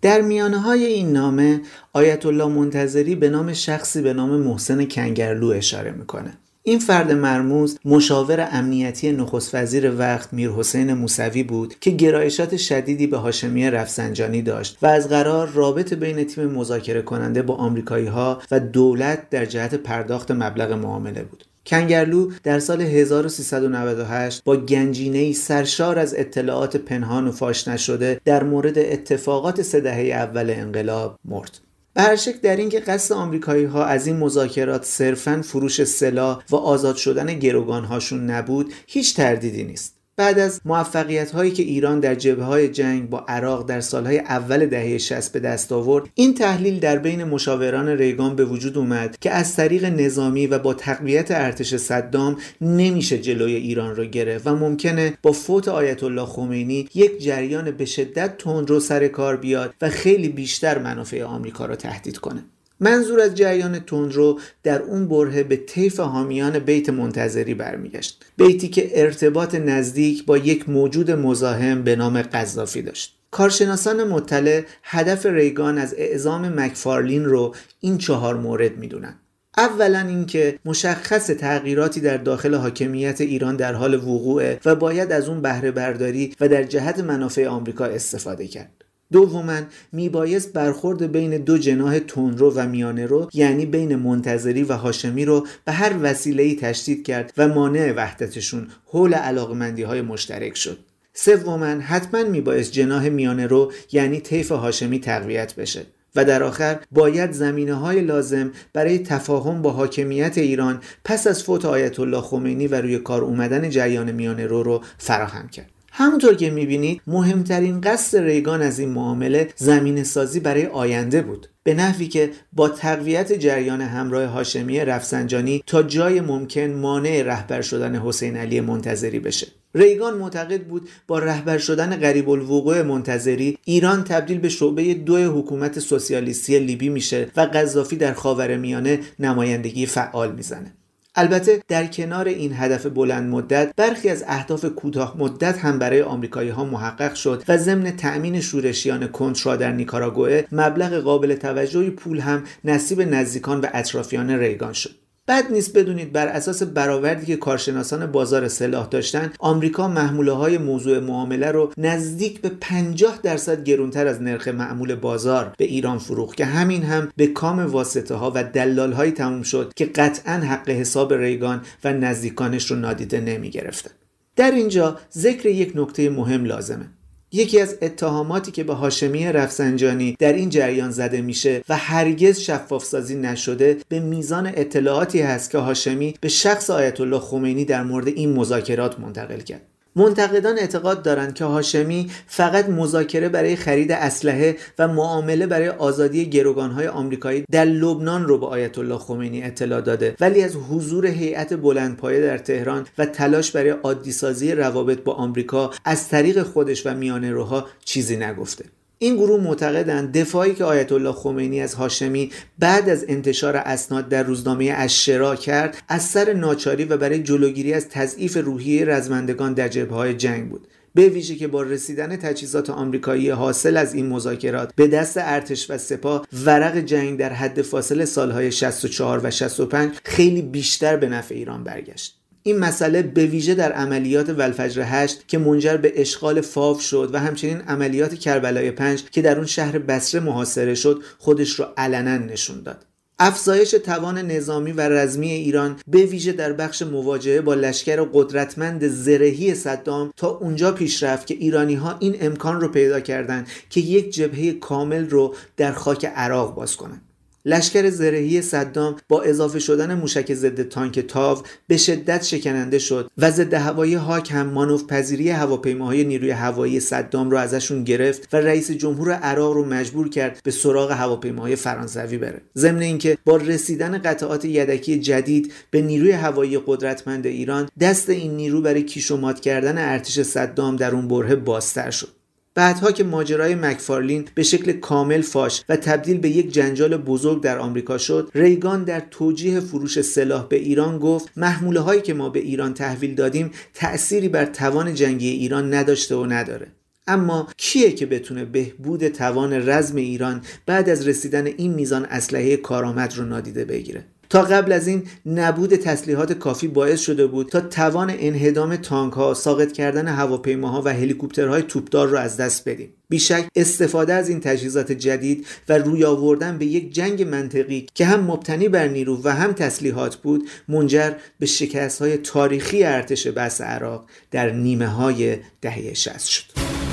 S1: در میانه های این نامه آیت الله منتظری به نام شخصی به نام محسن کنگرلو اشاره می‌کنه. این فرد مرموز مشاور امنیتی نخست وزیر وقت میر حسین موسوی بود که گرایشات شدیدی به هاشمی رفسنجانی داشت و از قرار رابط بین تیم مذاکره کننده با آمریکایی ها و دولت در جهت پرداخت مبلغ معامله بود. کنگرلو در سال 1398 با گنجینه سرشار از اطلاعات پنهان و فاش نشده در مورد اتفاقات سه دهه اول انقلاب مرد. به هر شکل در اینکه قصد آمریکایی ها از این مذاکرات صرفا فروش سلاح و آزاد شدن گروگان هاشون نبود هیچ تردیدی نیست. بعد از موفقیت هایی که ایران در جبه های جنگ با عراق در سالهای اول دهه 60 به دست آورد این تحلیل در بین مشاوران ریگان به وجود اومد که از طریق نظامی و با تقویت ارتش صدام نمیشه جلوی ایران را گرفت و ممکنه با فوت آیت الله خمینی یک جریان به شدت تندرو سر کار بیاد و خیلی بیشتر منافع آمریکا را تهدید کنه. منظور از جریان تندرو در اون بره به طیف حامیان بیت منتظری برمیگشت. بیتی که ارتباط نزدیک با یک موجود مزاحم به نام قذافی داشت. کارشناسان مطلع هدف ریگان از اعزام مکفارلین رو این چهار مورد می‌دونن. اولا اینکه مشخص تغییراتی در داخل حاکمیت ایران در حال وقوعه و باید از اون بهره برداری و در جهت منافع آمریکا استفاده کرد. دوما میبایست برخورد بین دو جناح تندرو و میانه رو یعنی بین منتظری و هاشمی رو به هر وسیله‌ای تشدید کرد و مانع وحدتشون حول علاقمندی های مشترک شد. سوما حتما میبایست جناح میانه رو یعنی طیف هاشمی تقویت بشه و در آخر باید زمینه های لازم برای تفاهم با حاکمیت ایران پس از فوت آیت الله خمینی و روی کار اومدن جریان میانه رو رو فراهم کرد. همونطور که می‌بینید مهمترین قصد ریگان از این معامله زمین سازی برای آینده بود. به نحوی که با تقویت جریان همراه هاشمی رفسنجانی تا جای ممکن مانع رهبر شدن حسین علی منتظری بشه. ریگان معتقد بود با رهبر شدن غریب الوقوع منتظری ایران تبدیل به شعبه دو حکومت سوسیالیستی لیبی میشه و قذافی در خاورمیانه نمایندگی فعال می‌زنه. البته در کنار این هدف بلند مدت برخی از اهداف کوتاه مدت هم برای آمریکایی ها محقق شد و ضمن تأمین شورشیان کنترا در نیکاراگوئه مبلغ قابل توجهی پول هم نصیب نزدیکان و اطرافیان ریگان شد. بد نیست بدونید بر اساس برآوردی که کارشناسان بازار سلاح داشتن آمریکا محموله های موضوع معامله رو نزدیک به 50 درصد گرونتر از نرخ معمول بازار به ایران فروخت که همین هم به کام واسطه ها و دلال هایی تموم شد که قطعا حق حساب ریگان و نزدیکانش رو نادیده نمی گرفتن. در اینجا ذکر یک نکته مهم لازمه یکی از اتهاماتی که به هاشمی رفسنجانی در این جریان زده میشه و هرگز شفاف سازی نشده به میزان اطلاعاتی هست که هاشمی به شخص آیت الله خمینی در مورد این مذاکرات منتقل کرد. منتقدان اعتقاد دارند که هاشمی فقط مذاکره برای خرید اسلحه و معامله برای آزادی گروگانهای آمریکایی در لبنان رو به آیت الله خمینی اطلاع داده. ولی از حضور هیئت بلندپایه در تهران و تلاش برای عادی روابط با آمریکا از طریق خودش و میانه روها چیزی نگفته. این گروه معتقدند دفاعی که آیت الله خمینی از هاشمی بعد از انتشار اسناد در روزنامه اشرا کرد از سر ناچاری و برای جلوگیری از تضعیف روحیه رزمندگان در جبهه جنگ بود. به ویژه که با رسیدن تجهیزات آمریکایی حاصل از این مذاکرات به دست ارتش و سپاه ورق جنگ در حد فاصل سالهای 64 و 65 خیلی بیشتر به نفع ایران برگشت. این مسئله به ویژه در عملیات ولفجر 8 که منجر به اشغال فاو شد و همچنین عملیات کربلای 5 که در اون شهر بسره محاصره شد خودش رو علنا نشون داد. افزایش توان نظامی و رزمی ایران به ویژه در بخش مواجهه با لشکر قدرتمند زرهی صدام تا اونجا پیش رفت که ایرانی ها این امکان رو پیدا کردند که یک جبهه کامل رو در خاک عراق باز کنند. لشکر زرهی صدام با اضافه شدن موشک ضد تانک تاو به شدت شکننده شد و ضد هوایی هاک هم مانوف پذیری هواپیماهای نیروی هوایی صدام رو ازشون گرفت و رئیس جمهور عراق رو مجبور کرد به سراغ هواپیماهای فرانسوی بره. ضمن اینکه با رسیدن قطعات یدکی جدید به نیروی هوایی قدرتمند ایران دست این نیرو برای کیشومات کردن ارتش صدام در اون بره بازتر شد. بعدها که ماجرای مکفارلین به شکل کامل فاش و تبدیل به یک جنجال بزرگ در آمریکا شد ریگان در توجیه فروش سلاح به ایران گفت محموله هایی که ما به ایران تحویل دادیم تأثیری بر توان جنگی ایران نداشته و نداره. اما کیه که بتونه بهبود توان رزم ایران بعد از رسیدن این میزان اسلحه کارآمد رو نادیده بگیره؟ تا قبل از این نبود تسلیحات کافی باعث شده بود تا توان انهدام تانک ها ساقط کردن هواپیماها و هلیکوپترهای توپدار را از دست بدیم. بیشک استفاده از این تجهیزات جدید و روی آوردن به یک جنگ منطقی که هم مبتنی بر نیرو و هم تسلیحات بود منجر به شکست های تاریخی ارتش بس عراق در نیمه های دهه 60 شد.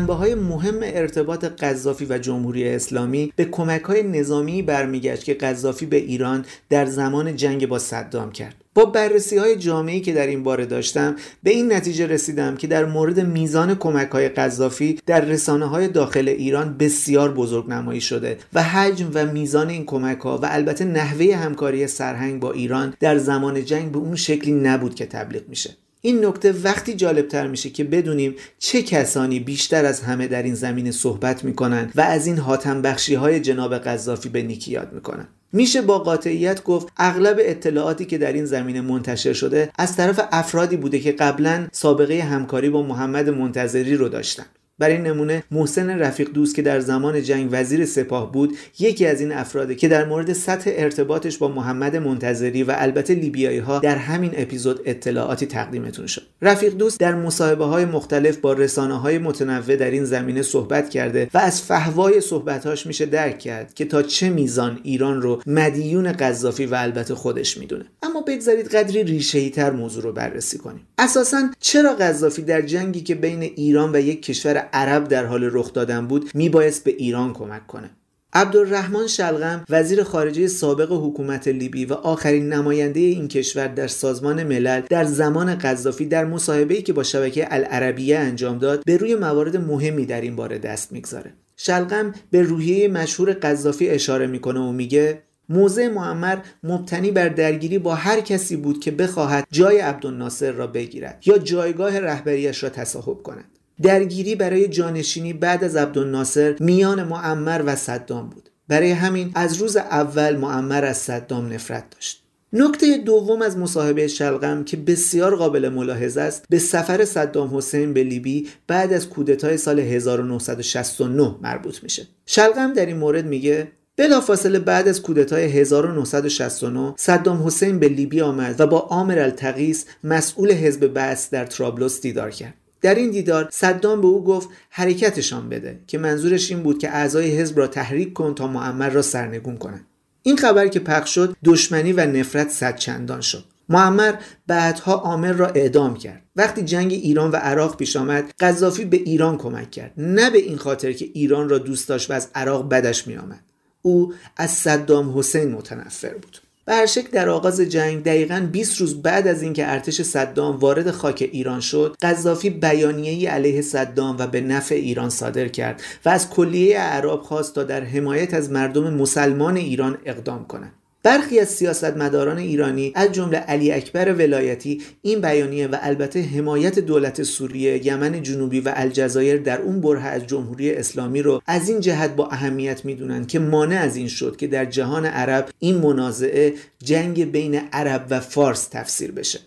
S1: جنبه های مهم ارتباط قذافی و جمهوری اسلامی به کمک های نظامی برمیگشت که قذافی به ایران در زمان جنگ با صدام کرد. با بررسی های جامعی که در این باره داشتم به این نتیجه رسیدم که در مورد میزان کمک های قذافی در رسانه های داخل ایران بسیار بزرگ نمایی شده و حجم و میزان این کمک ها و البته نحوه همکاری سرهنگ با ایران در زمان جنگ به اون شکلی نبود که تبلیغ میشه. این نکته وقتی جالبتر میشه که بدونیم چه کسانی بیشتر از همه در این زمینه صحبت می‌کنن و از این حاتم بخشی های جناب قذافی به نیکی یاد می‌کنن. میشه با قاطعیت گفت اغلب اطلاعاتی که در این زمینه منتشر شده از طرف افرادی بوده که قبلا سابقه همکاری با محمد منتظری رو داشتن. برای نمونه محسن رفیق دوست که در زمان جنگ وزیر سپاه بود یکی از این افراده که در مورد سطح ارتباطش با محمد منتظری و البته لیبیایی ها در همین اپیزود اطلاعاتی تقدیمتون شد. رفیق دوست در مصاحبه های مختلف با رسانه های متنوع در این زمینه صحبت کرده و از فهوای صحبتهاش میشه درک کرد که تا چه میزان ایران رو مدیون قذافی و البته خودش می‌دونه. اما بگذارید قدری ریشه‌ای تر موضوع رو بررسی کنیم. اساسا چرا قذافی در جنگی که بین ایران و یک کشور عرب در حال رخ دادن بود میبایست به ایران کمک کنه. عبدالرحمن شلغم وزیر خارجه سابق حکومت لیبی و آخرین نماینده این کشور در سازمان ملل در زمان قذافی در مصاحبه‌ای که با شبکه العربیه انجام داد به روی موارد مهمی در این باره دست می‌گذاره. شلغم به روحیه مشهور قذافی اشاره می‌کنه و میگه موضع معمر مبتنی بر درگیری با هر کسی بود که بخواهد جای عبدالناصر را بگیرد یا جایگاه رهبریش را تصاحب کند. درگیری برای جانشینی بعد از عبدالناصر میان معمر و صدام بود. برای همین از روز اول معمر از صدام نفرت داشت. نکته دوم از مصاحبه شلغم که بسیار قابل ملاحظه است به سفر صدام حسین به لیبی بعد از کودتای سال 1969 مربوط میشه. شلغم در این مورد میگه بلافاصله بعد از کودتای 1969 صدام حسین به لیبی آمد و با آمر التقیس مسئول حزب بعث در ترابلوس دیدار کرد. در این دیدار صدام به او گفت حرکتشان بده که منظورش این بود که اعضای حزب را تحریک کن تا معمر را سرنگون کنند. این خبر که پخش شد دشمنی و نفرت صد چندان شد. معمر بعدها عامر را اعدام کرد. وقتی جنگ ایران و عراق پیش آمد قذافی به ایران کمک کرد. نه به این خاطر که ایران را دوست داشت و از عراق بدش می آمد. او از صدام حسین متنفر بود. شکل در آغاز جنگ دقیقا 20 روز بعد از اینکه ارتش صدام وارد خاک ایران شد قذافی بیانیه‌ای علیه صدام و به نفع ایران صادر کرد و از کلیه اعراب خواست تا در حمایت از مردم مسلمان ایران اقدام کنند برخی از سیاستمداران ایرانی از جمله علی اکبر ولایتی این بیانیه و البته حمایت دولت سوریه، یمن جنوبی و الجزایر در اون بره از جمهوری اسلامی رو از این جهت با اهمیت می‌دونن که مانع از این شد که در جهان عرب این منازعه جنگ بین عرب و فارس تفسیر بشه.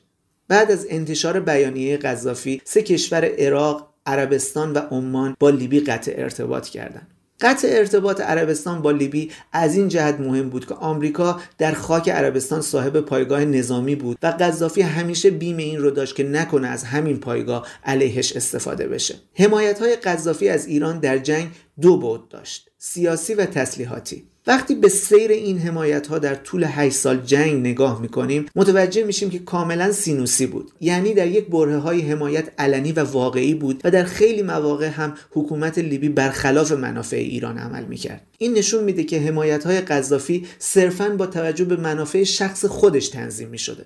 S1: بعد از انتشار بیانیه قذافی سه کشور عراق، عربستان و عمان با لیبی قطع ارتباط کردند. قطع ارتباط عربستان با لیبی از این جهت مهم بود که آمریکا در خاک عربستان صاحب پایگاه نظامی بود و قذافی همیشه بیم این رو داشت که نکنه از همین پایگاه علیهش استفاده بشه. حمایت های قذافی از ایران در جنگ دو بود داشت سیاسی و تسلیحاتی. وقتی به سیر این حمایت ها در طول 8 سال جنگ نگاه می‌کنیم متوجه میشیم که کاملا سینوسی بود. یعنی در یک بره های حمایت علنی و واقعی بود و در خیلی مواقع هم حکومت لیبی برخلاف منافع ایران عمل می‌کرد. این نشون میده که حمایت های قذافی صرفا با توجه به منافع شخص خودش تنظیم می‌شده.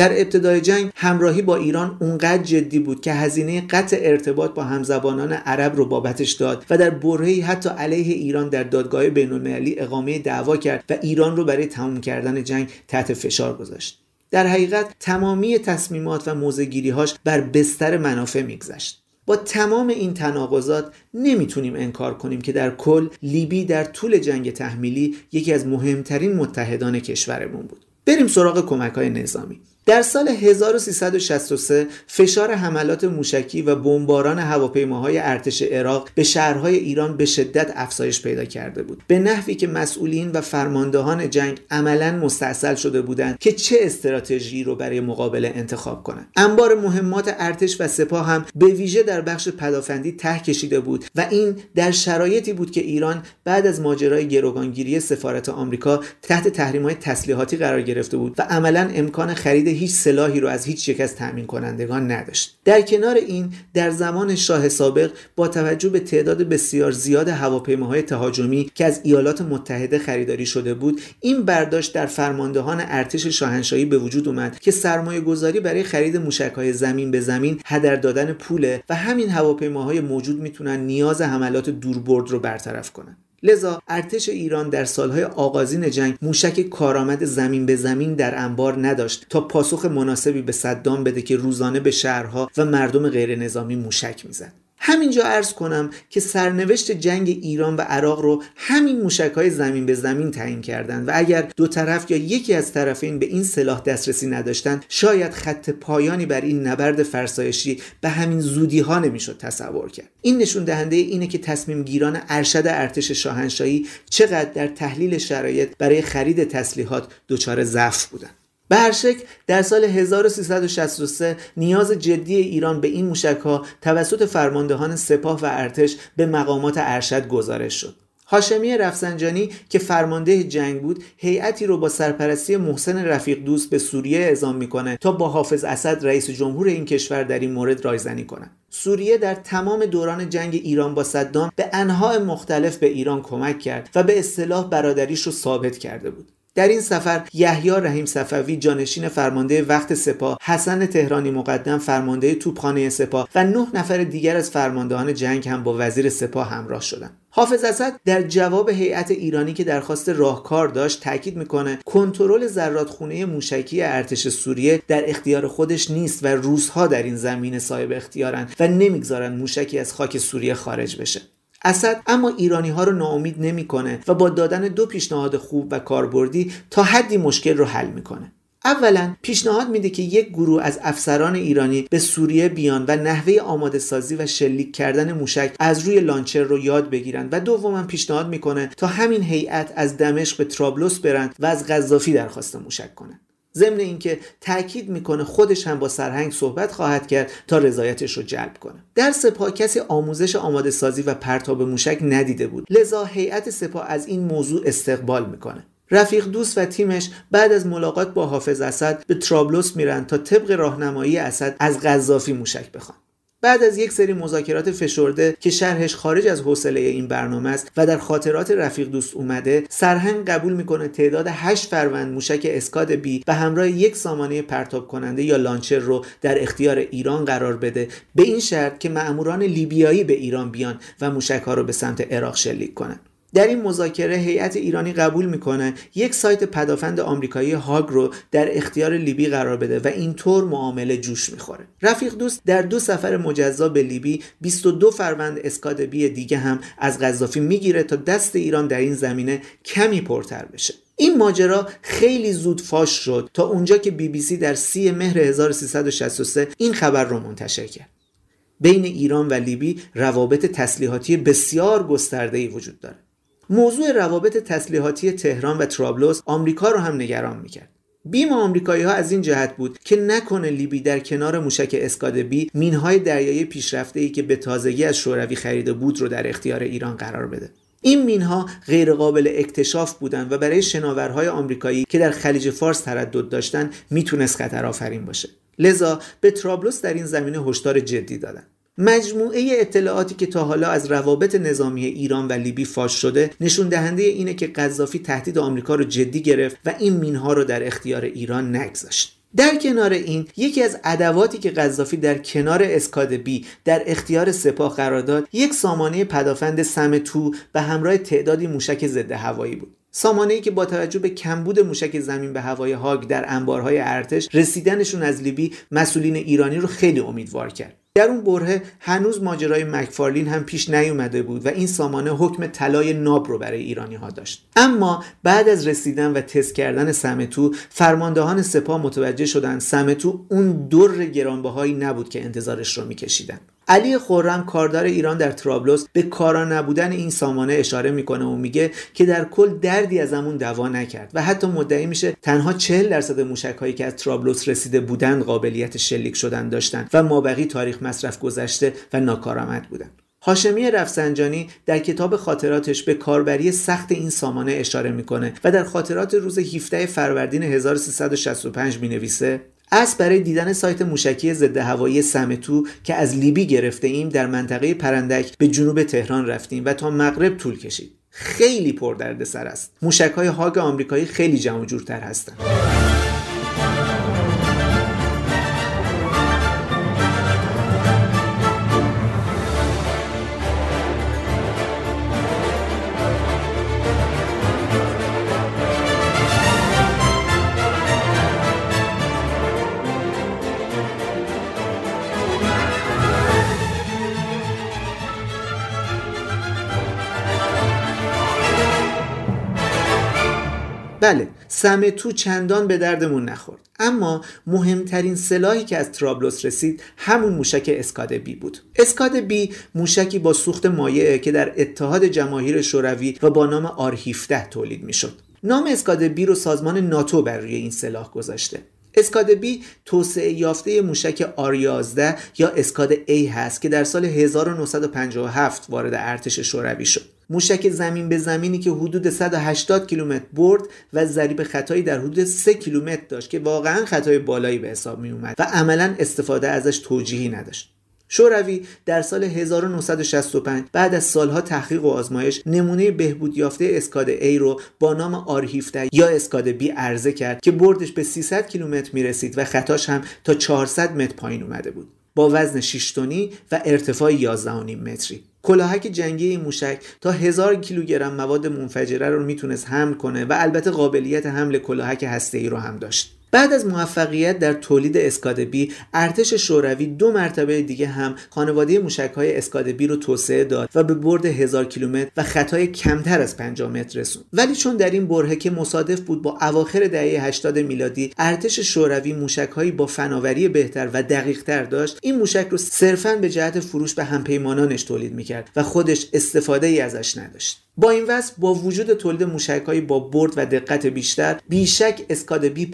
S1: در ابتدای جنگ همراهی با ایران اونقدر جدی بود که هزینه قطع ارتباط با همزبانان عرب رو بابتش داد و در برهی حتی علیه ایران در دادگاه بینالمللی اقامه دعوا کرد و ایران رو برای تموم کردن جنگ تحت فشار گذاشت. در حقیقت تمامی تصمیمات و موزگیریهاش بر بستر منافع میگذشت. با تمام این تناقضات نمی‌تونیم انکار کنیم که در کل لیبی در طول جنگ تحمیلی یکی از مهمترین متحدان کشورمون بود. بریم سراغ کمک های نظامی. در سال 1363 فشار حملات موشکی و بمباران هواپیماهای ارتش عراق به شهرهای ایران به شدت افزایش پیدا کرده بود. به نحوی که مسئولین و فرماندهان جنگ عملا مستاصل شده بودند که چه استراتژی رو برای مقابله انتخاب کنند. انبار مهمات ارتش و سپاه هم به ویژه در بخش پدافندی ته کشیده بود و این در شرایطی بود که ایران بعد از ماجرای گروگانگیری سفارت آمریکا تحت تحریم‌های تسلیحاتی قرار گرفته بود و عملا امکان خرید هیچ سلاحی رو از هیچ یک از تأمین کنندگان نداشت. در کنار این در زمان شاه سابق با توجه به تعداد بسیار زیاد هواپیماهای تهاجمی که از ایالات متحده خریداری شده بود این برداشت در فرماندهان ارتش شاهنشاهی به وجود اومد که سرمایه گذاری برای خرید موشکهای زمین به زمین هدر دادن پوله و همین هواپیماهای موجود می‌تونن نیاز حملات دوربرد رو برطرف کنن. لذا ارتش ایران در سالهای آغازین جنگ موشک کارآمد زمین به زمین در انبار نداشت تا پاسخ مناسبی به صدام بده که روزانه به شهرها و مردم غیر نظامی موشک می‌زد. همینجا ارز کنم که سرنوشت جنگ ایران و عراق رو همین موشک های زمین به زمین تعیین کردند و اگر دو طرف یا یکی از طرفین به این سلاح دسترسی نداشتند شاید خط پایانی بر این نبرد فرسایشی به همین زودی ها نمی‌شد تصور کرد. این نشون دهنده اینه که تصمیم گیران ارشد ارتش شاهنشاهی چقدر در تحلیل شرایط برای خرید تسلیحات دچار ضعف بودند. شکل در سال 1363 نیاز جدی ایران به این موشک ها توسط فرماندهان سپاه و ارتش به مقامات ارشد گزارش شد. هاشمی رفسنجانی که فرمانده جنگ بود هیئتی رو با سرپرستی محسن رفیق دوست به سوریه اعزام می‌کنه تا با حافظ اسد رئیس جمهور این کشور در این مورد رایزنی کنه سوریه در تمام دوران جنگ ایران با صدام به انواع مختلف به ایران کمک کرد و به اصطلاح برادریش رو ثابت کرده بود در این سفر یحیی رحیم صفوی جانشین فرمانده وقت سپاه حسن تهرانی مقدم فرمانده توپخانه سپاه و نه نفر دیگر از فرماندهان جنگ هم با وزیر سپاه همراه شدند. حافظ اسد در جواب هیئت ایرانی که درخواست راهکار داشت تاکید می‌کنه کنترل زرادخونه موشکی ارتش سوریه در اختیار خودش نیست و روزها در این زمینه صاحب اختیارند و نمی‌گذارند موشکی از خاک سوریه خارج بشه. اسد اما ایرانی ها رو ناامید نمی‌کنه و با دادن دو پیشنهاد خوب و کاربردی تا حدی مشکل رو حل می‌کنه. اولا پیشنهاد میده که یک گروه از افسران ایرانی به سوریه بیان و نحوه آماده سازی و شلیک کردن موشک از روی لانچر رو یاد بگیرن و دوما پیشنهاد می‌کنه تا همین هیئت از دمشق به ترابلس برند و از قذافی درخواست موشک کنند ضمن اینکه تاکید می‌کنه خودش هم با سرهنگ صحبت خواهد کرد تا رضایتش رو جلب کنه. در سپاه کسی آموزش آماده سازی و پرتاب موشک ندیده بود. لذا هیئت سپاه از این موضوع استقبال می‌کنه. رفیق دوست و تیمش بعد از ملاقات با حافظ اسد به ترابلوس میرن تا طبق راهنمایی اسد از قذافی موشک بخوان. بعد از یک سری مذاکرات فشرده که شرحش خارج از حوصله این برنامه است و در خاطرات رفیق دوست اومده سرهنگ قبول می‌کنه تعداد 8 فروند موشک اسکاد بی به همراه یک سامانه پرتاب کننده یا لانچر رو در اختیار ایران قرار بده. به این شرط که مأموران لیبیایی به ایران بیان و موشک ها رو به سمت عراق شلیک کنند در این مذاکره هیئت ایرانی قبول می‌کنه یک سایت پدافند آمریکایی هاگ رو در اختیار لیبی قرار بده و اینطور معامله جوش می‌خوره. رفیق دوست در دو سفر مجزا به لیبی 22 فروند اسکاد بی دیگه هم از قذافی می‌گیره تا دست ایران در این زمینه کمی پرتر بشه. این ماجرا خیلی زود فاش شد تا اونجا که بی بی سی در سی مهر 1363 این خبر رو منتشر کرد. بین ایران و لیبی روابط تسلیحاتی بسیار گسترده‌ای وجود داره. موضوع روابط تسلیحاتی تهران و ترابلوس آمریکا رو هم نگران می‌کرد. بیم آمریکایی ها از این جهت بود که نکنه لیبی در کنار موشک اسکاد بی مینهای دریایی پیشرفته ای که به تازگی از شوروی خریده بود رو در اختیار ایران قرار بده. این مینها غیرقابل اکتشاف بودند و برای شناورهای آمریکایی که در خلیج فارس تردد داشتند می‌تونست خطر آفرین باشه. لذا به ترابلوس در این زمینه هشدار جدی دادند مجموعه اطلاعاتی که تا حالا از روابط نظامی ایران و لیبی فاش شده نشون دهنده اینه که قذافی تهدید آمریکا رو جدی گرفت و این مینها رو در اختیار ایران نگذاشت. در کنار این یکی از ادواتی که قذافی در کنار اسکاد بی در اختیار سپاه قرار داد یک سامانه پدافند سم تو به همراه تعدادی موشک ضد هوایی بود. سامانه ای که با توجه به کمبود موشک زمین به هوای هاگ در انبارهای ارتش رسیدنشون از لیبی مسئولین ایرانی رو خیلی امیدوار کرد. در اون بره هنوز ماجرای مکفارلین هم پیش نیومده بود و این سامانه حکم طلای ناب رو برای ایرانی ها داشت. اما بعد از رسیدن و تست کردن سمتو فرماندهان سپاه متوجه شدن سمتو اون در گرانبهایی نبود که انتظارش رو میکشیدن. علی خورم کاردار ایران در ترابلوس به کارا نبودن این سامانه اشاره می‌کنه و میگه که در کل دردی از همون دوا نکرد و حتی مدعی میشه تنها 40 درصد موشک هایی که از ترابلوس رسیده بودند قابلیت شلیک شدن داشتند و مابقی تاریخ مصرف گذشته و ناکارآمد بودند. هاشمی رفسنجانی در کتاب خاطراتش به کاربری سخت این سامانه اشاره می‌کنه و در خاطرات روز 17 فروردین 1365 می از برای دیدن سایت موشکی ضد هوایی سمتو که از لیبی گرفته ایم در منطقه پرندک به جنوب تهران رفتیم و تا مغرب طول کشید. خیلی پردردسر است. موشک های هاگ آمریکایی خیلی جمع جورتر هستند بله سمتو چندان به دردمون نخورد. اما مهمترین سلاحی که از ترابلوس رسید همون موشک اسکاد بی بود. اسکاد بی موشکی با سوخت مایعه که در اتحاد جماهیر شوروی و با نام آر 17 تولید می‌شد. نام اسکاد بی رو سازمان ناتو بر روی این سلاح گذاشته. اسکاد بی توسعه یافته موشک آر 11 یا اسکاد A هست که در سال 1957 وارد ارتش شوروی شد. موشک زمین به زمینی که حدود 180 کیلومتر برد و ضریب خطایی در حدود 3 کیلومتر داشت که واقعا خطای بالایی به حساب می اومد و عملا استفاده ازش توجیهی نداشت. شوروی در سال 1965 بعد از سالها تحقیق و آزمایش نمونه بهبود یافته اسکاد A رو با نام آر 17 یا اسکاد B عرضه کرد که بردش به 300 کیلومتر می رسید و خطاش هم تا 400 متر پایین اومده بود. با وزن 6 تنی و ارتفاع 11.5 متری. کلاهک جنگی موشک تا هزار کیلوگرم مواد منفجره رو می‌تونست حمل کنه و البته قابلیت حمل کلاهک هسته‌ای رو هم داشت. بعد از موفقیت در تولید اسکادبی ارتش شوروی دو مرتبه دیگه هم خانواده موشک های اسکادبی رو توسعه داد و به برد هزار کیلومتر و خطای کمتر از 50 متر رسوند. ولی چون در این برهه که مصادف بود با اواخر دهه 80 میلادی ارتش شوروی موشک هایی با فناوری بهتر و دقیق تر داشت این موشک رو صرفا به جهت فروش به همپیمانانش تولید می‌کرد و خودش استفاده ای ازش نداشت. با این وصف با وجود تولید موشکهایی با برد و دقت بیشتر بیشک اسکاد بی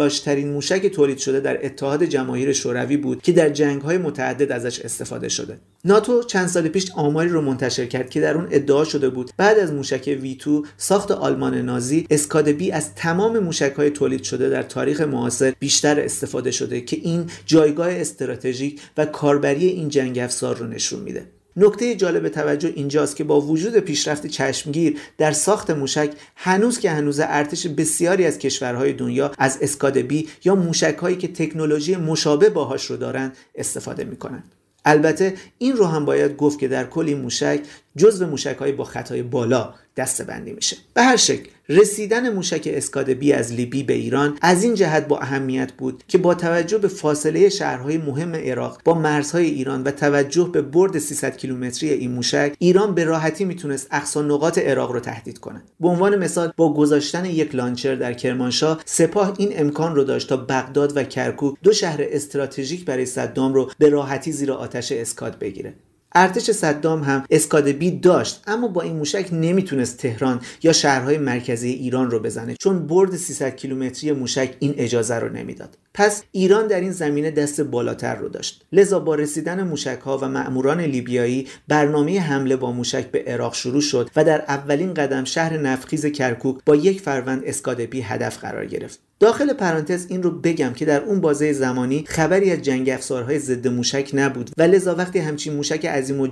S1: پرتیراژترین موشک تولید شده در اتحاد جماهیر شوروی بود که در جنگهای متعدد ازش استفاده شده. ناتو چند سال پیش آماری رو منتشر کرد که در اون ادعا شده بود بعد از موشک ویتو ساخت آلمان نازی اسکاد بی از تمام موشکهای تولید شده در تاریخ معاصر بیشتر استفاده شده که این جایگاه استراتژیک و کاربری این جنگ افزار رو نشون میده. نکته جالب توجه اینجاست که با وجود پیشرفت چشمگیر در ساخت موشک هنوز که هنوز ارتش بسیاری از کشورهای دنیا از اسکادبی یا موشک هایی که تکنولوژی مشابه باهاش رو دارن استفاده می‌کنن البته این رو هم باید گفت که در کل این موشک جزو موشک های با خطای بالا دسته بندی میشه. به هر شکل رسیدن موشک اسکاد بی از لیبی به ایران از این جهت با اهمیت بود که با توجه به فاصله شهرهای مهم عراق با مرزهای ایران و توجه به برد 300 کیلومتری این موشک ایران به راحتی می‌تونست اقصا نقاط عراق رو تهدید کنه. به عنوان مثال با گذاشتن یک لانچر در کرمانشاه سپاه این امکان رو داشت تا بغداد و کرکوک دو شهر استراتژیک برای صدام رو به راحتی زیر آتش اسکاد بگیره. ارتش صدام هم اسکادبی داشت اما با این موشک نمی‌تونست تهران یا شهرهای مرکزی ایران رو بزنه چون برد 300 کیلومتری موشک این اجازه رو نمی‌داد. پس ایران در این زمینه دست بالاتر رو داشت. لذا با رسیدن موشک ها و مأموران لیبیایی برنامه حمله با موشک به عراق شروع شد و در اولین قدم شهر نفخیز کرکوک با یک فروند اسکادبی هدف قرار گرفت. داخل پرانتز این رو بگم که در اون بازه زمانی خبری از جنگ افزارهای ضد موشک نبود و لذا وقتی همچین موشک عظیم و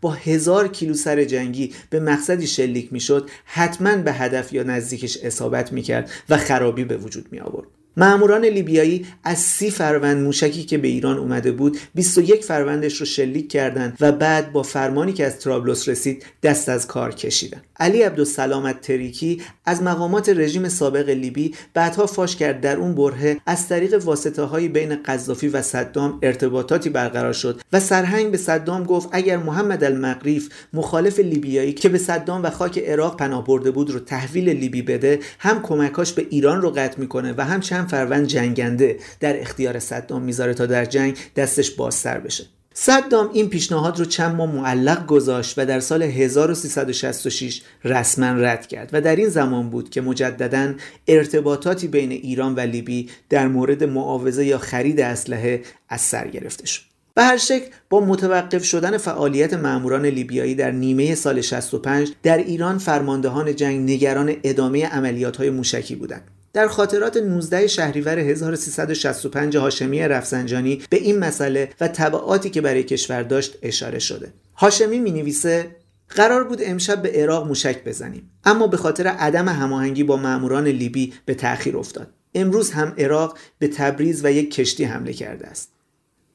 S1: با هزار کیلو سر جنگی به مقصدی شلیک می‌شد حتما به هدف یا نزدیکش اصابت می‌کرد و خرابی به وجود می آورد معموران لیبیایی از سی فروند موشکی که به ایران اومده بود 21 فروندش رو شلیک کردند و بعد با فرمانی که از ترابلس رسید دست از کار کشیدن. علی عبدالسلام تریکی از مقامات رژیم سابق لیبی بعدها فاش کرد در اون برهه از طریق واسطه های بین قذافی و صدام ارتباطاتی برقرار شد و سرهنگ به صدام گفت اگر محمد المقریف مخالف لیبیایی که به صدام و خاک عراق پناه برده بود رو تحویل لیبی بده هم کمکاش به ایران رو قطع می‌کنه و هم چند فروند جنگنده در اختیار صدام می‌ذاره تا در جنگ دستش بازتر بشه. صدام این پیشنهاد رو چند ماه معلق گذاشت و در سال 1366 رسما رد کرد و در این زمان بود که مجددا ارتباطاتی بین ایران و لیبی در مورد معاوضه یا خرید اسلحه از سر گرفته شد. به هر شکل با متوقف شدن فعالیت ماموران لیبیایی در نیمه سال 65 در ایران فرماندهان جنگ نگران ادامه عملیات های موشکی بودند. در خاطرات 19 شهریور 1365 هاشمی رفسنجانی به این مسئله و تبعاتی که برای کشور داشت اشاره شده. هاشمی می نویسه قرار بود امشب به عراق موشک بزنیم اما به خاطر عدم هماهنگی با ماموران لیبی به تأخیر افتاد. امروز هم عراق به تبریز و یک کشتی حمله کرده است.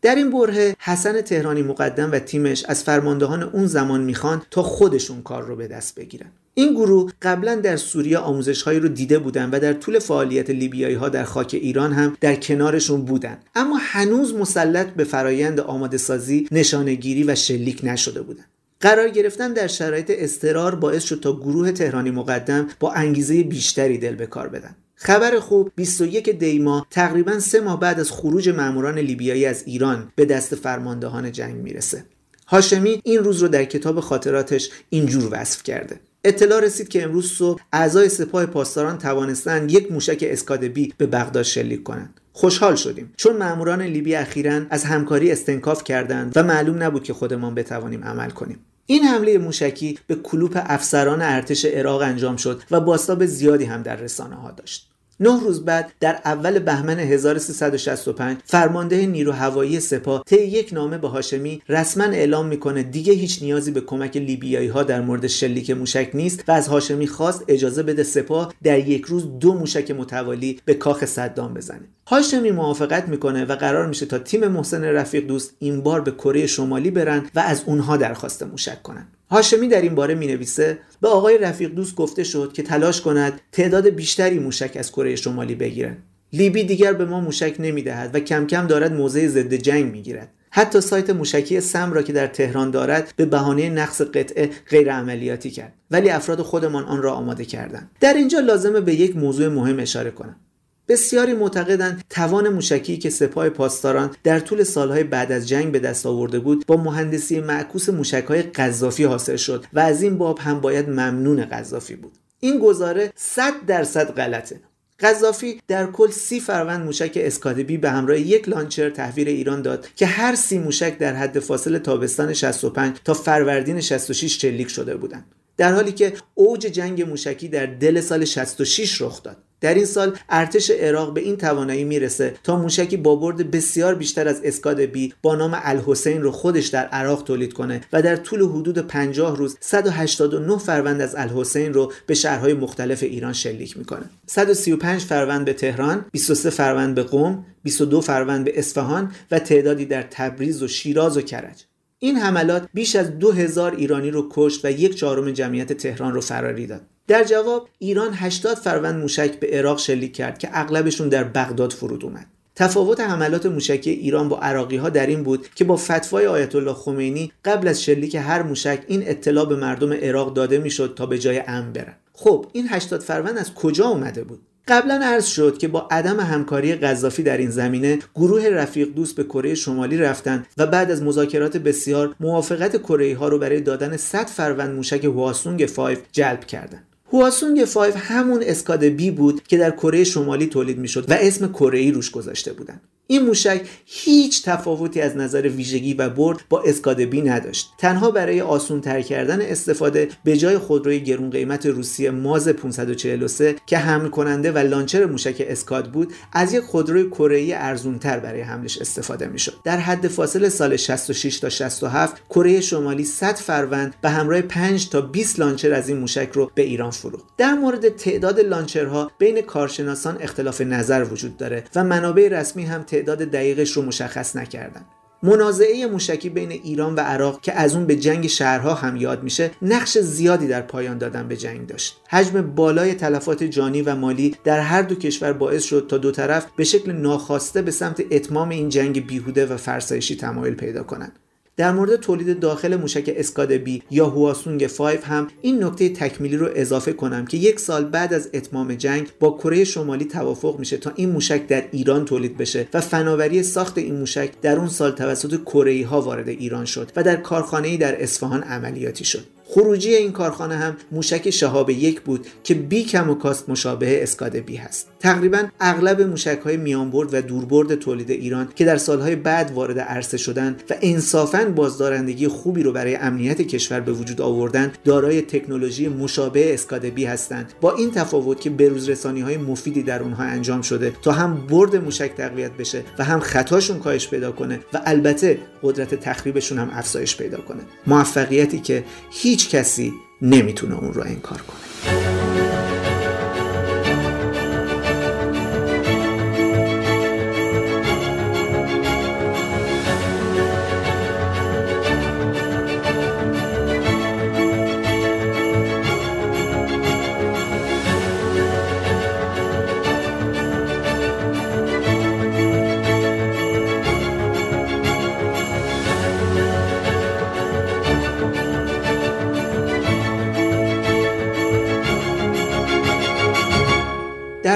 S1: در این بره حسن تهرانی مقدم و تیمش از فرماندهان اون زمان می‌خوان تا خودشون کار رو به دست بگیرن. این گروه قبلا در سوریه آموزش هایی رو دیده بودن و در طول فعالیت لیبیایی ها در خاک ایران هم در کنارشون بودن. اما هنوز مسلط به فرایند آماده سازی نشانگیری و شلیک نشده بودن. قرار گرفتن در شرایط استرار باعث شد تا گروه تهرانی مقدم با انگیزه بیشتری دل به کار بدن. خبر خوب 21 دیما تقریبا سه ماه بعد از خروج ماموران لیبیایی از ایران به دست فرماندهان جنگ می‌رسه. هاشمی این روز رو در کتاب خاطراتش اینجور وصف کرده. اطلاع رسید که امروز صبح اعضای سپاه پاسداران توانستند یک موشک اسکادبی به بغداد شلیک کنند. خوشحال شدیم چون ماموران لیبی اخیرا از همکاری استنکاف کردند و معلوم نبود که خودمان بتوانیم عمل کنیم. این حمله موشکی به کلوپ افسران ارتش عراق انجام شد و باستاب زیادی هم در رسانه ها داشت. نه روز بعد در اول بهمن 1365 فرمانده نیرو هوایی سپاه طی یک نامه به هاشمی رسما اعلام می‌کنه دیگه هیچ نیازی به کمک لیبیایی ها در مورد شلیک موشک نیست و از هاشمی خواست اجازه بده سپاه در یک روز دو موشک متوالی به کاخ صدام بزنه. هاشمی موافقت می‌کنه و قرار میشه تا تیم محسن رفیق دوست این بار به کره شمالی برن و از اونها درخواست موشک کنن. هاشمی در این باره می نویسه به آقای رفیق دوست گفته شد که تلاش کند تعداد بیشتری موشک از کره شمالی بگیرن لیبی دیگر به ما موشک نمی‌دهد و کم کم دارد موضع ضد جنگ می‌گیرد. حتی سایت موشکی سم را که در تهران دارد به بهانه نقص قطعه غیر عملیاتی کرد. ولی افراد خودمان آن را آماده کردند. در اینجا لازمه به یک موضوع مهم اشاره کنم. بسیاری معتقدند توان موشکی که سپاه پاسداران در طول سالهای بعد از جنگ به دست آورده بود با مهندسی معکوس موشکهای قذافی حاصل شد و از این باب هم باید ممنون قذافی بود. این گزاره 100 درصد غلطه. قذافی در کل سی فروند موشک اسکادبی به همراه یک لانچر تحویل ایران داد که هر سی موشک در حد فاصل تابستان 65 تا فروردین 66 شلیک شده بودند. در حالی که اوج جنگ موشکی در دل سال 66 رخ داد. در این سال ارتش عراق به این توانایی می‌رسه تا موشکی با برد بسیار بیشتر از اسکاد بی با نام الحسین رو خودش در عراق تولید کنه و در طول حدود 50 روز 189 فروند از الحسین رو به شهرهای مختلف ایران شلیک می‌کنه. 135 فروند به تهران 23 فروند به قم 22 فروند به اصفهان و تعدادی در تبریز و شیراز و کرج. این حملات بیش از 2000 ایرانی رو کشت و یک چهارم جمعیت تهران رو فراری داد. در جواب ایران 80 فروند موشک به عراق شلیک کرد که اغلبشون در بغداد فرود اومد. تفاوت حملات موشکی ایران با عراقی ها در این بود که با فتوای آیت الله خمینی قبل از شلیک هر موشک این اطلاع به مردم عراق داده می‌شد تا به جای امن برن. خب این 80 فروند از کجا اومده بود؟ قبلا عرض شد که با عدم همکاری قذافی در این زمینه گروه رفیق دوست به کره شمالی رفتند و بعد از مذاکرات بسیار موافقت کره ها رو برای دادن 100 فروند موشک هواسونگ 5 جلب کردند هواسونگ 5 همون اسکاد بی بود که در کره شمالی تولید می‌شد و اسم کره ای روش گذاشته بودند این موشک هیچ تفاوتی از نظر ویژگی و برد با اسکاد بی نداشت. تنها برای آسون تر کردن استفاده به جای خودروی گرون قیمت روسیه ماز 543 که حمل کننده و لانچر موشک اسکاد بود از یک خودروی کره‌ای ارزون تر برای حملش استفاده می‌شد. در حد فاصله سال 66 تا 67 کره شمالی 100 فروند به همراه 5 تا 20 لانچر از این موشک رو به ایران فروخت. در مورد تعداد لانچرها بین کارشناسان اختلاف نظر وجود داره و منابع رسمی هم دقیقش رو مشخص نکردن. منازعه موشکی بین ایران و عراق که از اون به جنگ شهرها هم یاد میشه نقش زیادی در پایان دادن به جنگ داشت. حجم بالای تلفات جانی و مالی در هر دو کشور باعث شد تا دو طرف به شکل ناخواسته به سمت اتمام این جنگ بیهوده و فرسایشی تمایل پیدا کنند. در مورد تولید داخل موشک اسکاد بی یا هواسونگ 5 هم این نکته تکمیلی رو اضافه کنم که یک سال بعد از اتمام جنگ با کره شمالی توافق میشه تا این موشک در ایران تولید بشه و فناوری ساخت این موشک در اون سال توسط کره ها وارد ایران شد و در کارخانه در اصفهان عملیاتی شد. خروجی این کارخانه هم موشک شهاب یک بود که بی کم و کاست مشابه اسکاد بی هست. تقریبا اغلب موشک های میانبرد و دوربرد تولید ایران که در سالهای بعد وارد عرصه شدند و انصافا بازدارندگی خوبی رو برای امنیت کشور به وجود آوردن دارای تکنولوژی مشابه اسکاد بی هستند. با این تفاوت که بروزرسانی های مفیدی در اونها انجام شده تا هم برد موشک تقویت بشه و هم خطاشون کاهش پیدا کنه و البته قدرت تخریبشون هم افزایش پیدا کنه. موفقیتی که هیچ کسی نمی‌تونه اون رو انکار کنه.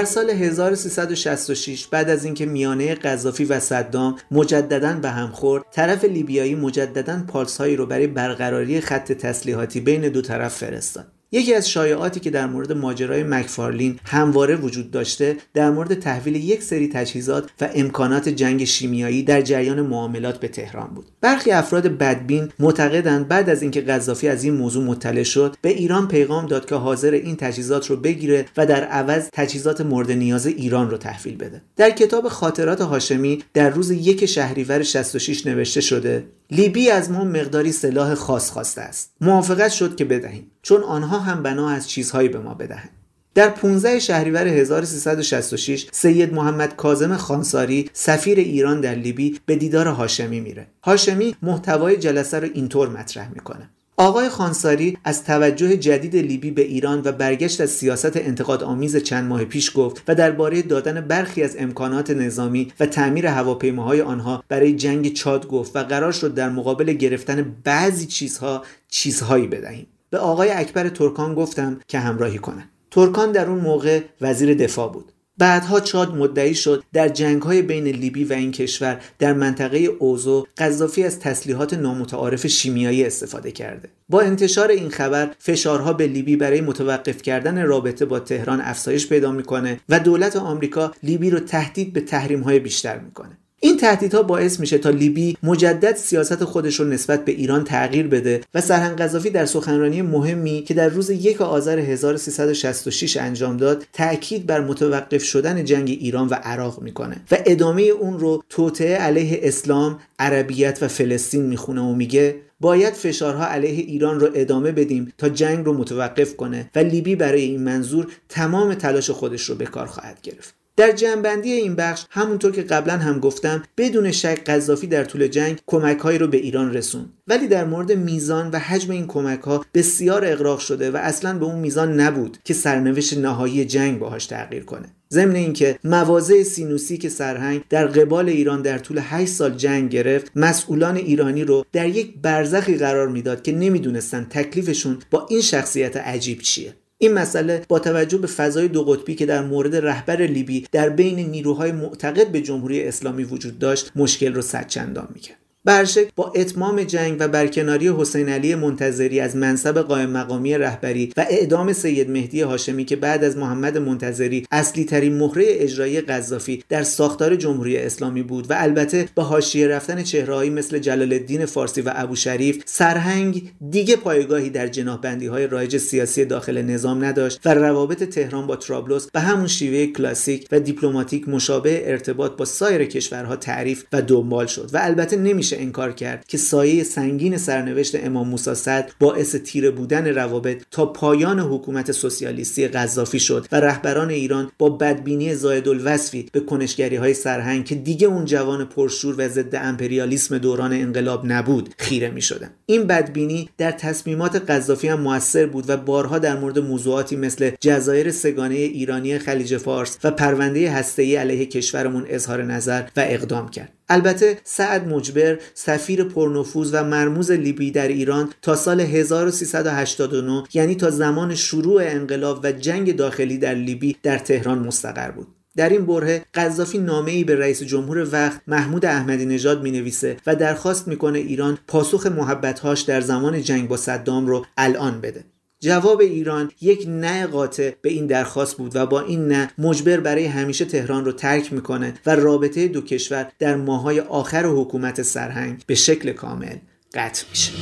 S1: سال 1366 بعد از اینکه میانه قذافی و صدام مجددا به هم خورد طرف لیبیایی مجددا پالسهایی رو برای برقراری خط تسلیحاتی بین دو طرف فرستاد. یکی از شایعاتی که در مورد ماجرای مکفارلین همواره وجود داشته در مورد تحویل یک سری تجهیزات و امکانات جنگ شیمیایی در جریان معاملات به تهران بود. برخی افراد بدبین معتقدند بعد از اینکه قذافی از این موضوع مطلع شد به ایران پیغام داد که حاضر این تجهیزات رو بگیره و در عوض تجهیزات مورد نیاز ایران رو تحویل بده. در کتاب خاطرات هاشمی در روز یک شهریور 66 نوشته شده لیبی از ما مقداری سلاح خاص خواسته است موافقت شد که بدهیم چون آنها هم بنا از چیزهایی به ما بدهند در 15 شهریور 1366 سید محمد کاظم خانساری سفیر ایران در لیبی به دیدار هاشمی میره. هاشمی محتوای جلسه رو اینطور مطرح می‌کنه. آقای خانساری از توجه جدید لیبی به ایران و برگشت از سیاست انتقاد آمیز چند ماه پیش گفت و درباره دادن برخی از امکانات نظامی و تعمیر هواپیماهای آنها برای جنگ چاد گفت و قرار شد در مقابل گرفتن بعضی چیزها چیزهایی بدهیم. به آقای اکبر ترکان گفتم که همراهی کنند ترکان در اون موقع وزیر دفاع بود. بعدها چاد مدعی شد در جنگهای بین لیبی و این کشور در منطقه اوزو قذافی از تسلیحات نامتعارف شیمیایی استفاده کرده. با انتشار این خبر فشارها به لیبی برای متوقف کردن رابطه با تهران افزایش پیدا می‌کنه و دولت آمریکا لیبی رو تهدید به تحریم بیشتر می‌کنه. این تهدیدها باعث میشه تا لیبی مجدد سیاست خودش رو نسبت به ایران تغییر بده و سرهنگ قذافی در سخنرانی مهمی که در روز یک آذر 1366 انجام داد تاکید بر متوقف شدن جنگ ایران و عراق می‌کنه و ادامه اون رو توطعه علیه اسلام، عربیت و فلسطین می‌خونه و میگه باید فشارها علیه ایران رو ادامه بدیم تا جنگ رو متوقف کنه و لیبی برای این منظور تمام تلاش خودش رو به کار خواهد گرفت. در جنبندی این بخش همونطور که قبلا هم گفتم بدون شک قذافی در طول جنگ کمکهایی رو به ایران رسوند. ولی در مورد میزان و حجم این کمک ها بسیار اغراق شده و اصلا به اون میزان نبود که سرنوشت نهایی جنگ باهاش تغییر کنه. ضمن اینکه مواضع سینوسی که سرهنگ در قبال ایران در طول 8 سال جنگ گرفت مسئولان ایرانی رو در یک برزخی قرار می‌داد که نمی‌دونستن تکلیفشون با این شخصیت عجیب چیه. این مسئله با توجه به فضای دو قطبی که در مورد رهبر لیبی در بین نیروهای معتقد به جمهوری اسلامی وجود داشت مشکل رو صدچندان می‌کرد. برشک با اتمام جنگ و برکناری حسین علی منتظری از منصب قائم مقامی رهبری و اعدام سید مهدی هاشمی که بعد از محمد منتظری اصلی ترین مهره اجرایی قذافی در ساختار جمهوری اسلامی بود و البته با حاشیه رفتن چهرههایی مثل جلال الدین فارسی و ابو شریف سرهنگ دیگه پایگاهی در جناحبندی های رایج سیاسی داخل نظام نداشت و روابط تهران با ترابلس به همون شیوه کلاسیک و دیپلماتیک مشابه ارتباط با سایر کشورها تعریف و دنبال شد و البته نمیشه انکار کرد که سایه سنگین سرنوشت امام موسی صدر باعث تیره بودن روابط تا پایان حکومت سوسیالیستی قذافی شد و رهبران ایران با بدبینی زاید الوصفی به کنشگری های سرهنگ که دیگه اون جوان پرشور و ضد امپریالیسم دوران انقلاب نبود خیره می شدن. این بدبینی در تصمیمات قذافی هم موثر بود و بارها در مورد موضوعاتی مثل جزایر سگانه ایرانی خلیج فارس و پرونده هسته‌ای علیه کشورمون اظهار نظر و اقدام کرد البته سعد مجبر سفیر پرنفوذ و مرموز لیبی در ایران تا سال 1389 یعنی تا زمان شروع انقلاب و جنگ داخلی در لیبی در تهران مستقر بود. در این بره قذافی نامه ای به رئیس جمهور وقت محمود احمدی نژاد می نویسه و درخواست می‌کنه ایران پاسخ محبتهاش در زمان جنگ با صدام رو الان بده. جواب ایران یک نه قاطع به این درخواست بود و با این نه مجبر برای همیشه تهران رو ترک می‌کنه و رابطه دو کشور در ماهای آخر حکومت سرهنگ به شکل کامل قطع میشه.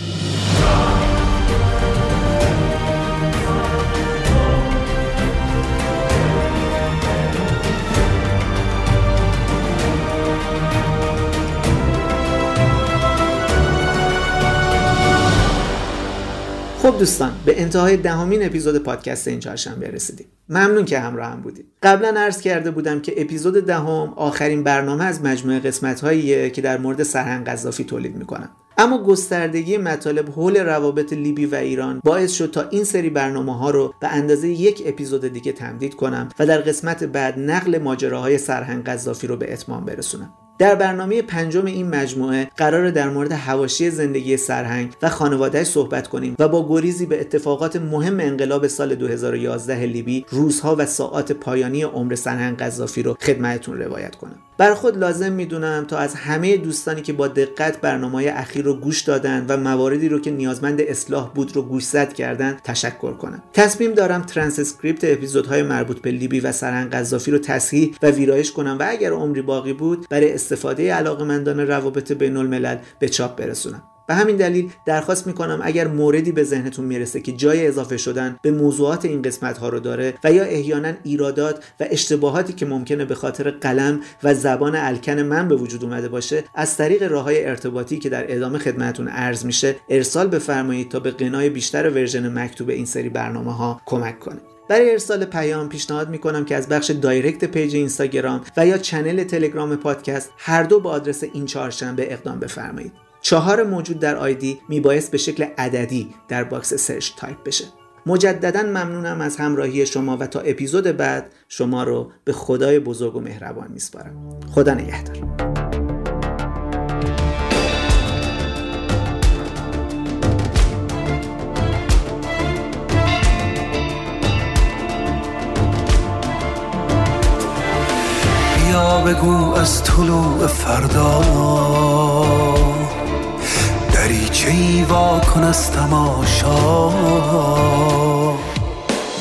S1: خب دوستان به انتهای دهمین اپیزود پادکست این چهارشنبه رسیدیم. ممنون که همراه هم بودید. قبلا عرض کرده بودم که اپیزود دهم آخرین برنامه از مجموعه قسمت هاییه که در مورد سرهنگ قذافی تولید می‌کنم. اما گستردگی مطالب حول روابط لیبی و ایران باعث شد تا این سری برنامه ها رو به اندازه یک اپیزود دیگه تمدید کنم و در قسمت بعد نقل ماجراهای سرهنگ قذافی رو به اتمام برسونم. در برنامه پنجم این مجموعه قرار در مورد هواشی زندگی سرهنگ و خانوادهش صحبت کنیم و با گریزی به اتفاقات مهم انقلاب سال 2011 لیبی روزها و ساعات پایانی عمر سرهنگ قذافی رو خدمتتون روایت کنم. بر خود لازم می‌دونم تا از همه دوستانی که با دقت برنامه اخیر رو گوش دادن و مواردی رو که نیازمند اصلاح بود رو گوشزد کردن تشکر کنم. تصمیم دارم ترانسکریپت اپیزودهای مربوط به لیبی و سرهنگ قذافی رو تصحیح و ویرایش کنم و اگر عمری باقی بود برای استفاده علاقمندان روابط بین الملل به چاپ برسونم. به همین دلیل درخواست می‌کنم اگر موردی به ذهنتون می‌رسه که جای اضافه شدن به موضوعات این قسمت ها رو داره و یا احیانا ایرادات و اشتباهاتی که ممکنه به خاطر قلم و زبان الکن من به وجود اومده باشه از طریق راه های ارتباطی که در ادامه خدمتون عرض میشه ارسال بفرمایید تا به غنای بیشتر version مکتوب این سری برنامه ها کمک کنه. برای ارسال پیام پیشنهاد می‌کنم که از بخش direct page اینستاگرام و یا channel تلگرام پادکست هر دو با آدرس این چهارشنبه اقدام بفرمایید. چهار موجود در ID میبایست به شکل عددی در box search تایپ بشه. مجددا ممنونم از همراهی شما و تا اپیزود بعد شما رو به خدای بزرگ و مهربان میسپارم. خدا نگهدار.
S2: بگو از طلوع فردا. دریچه ای وا کن از تماشا؟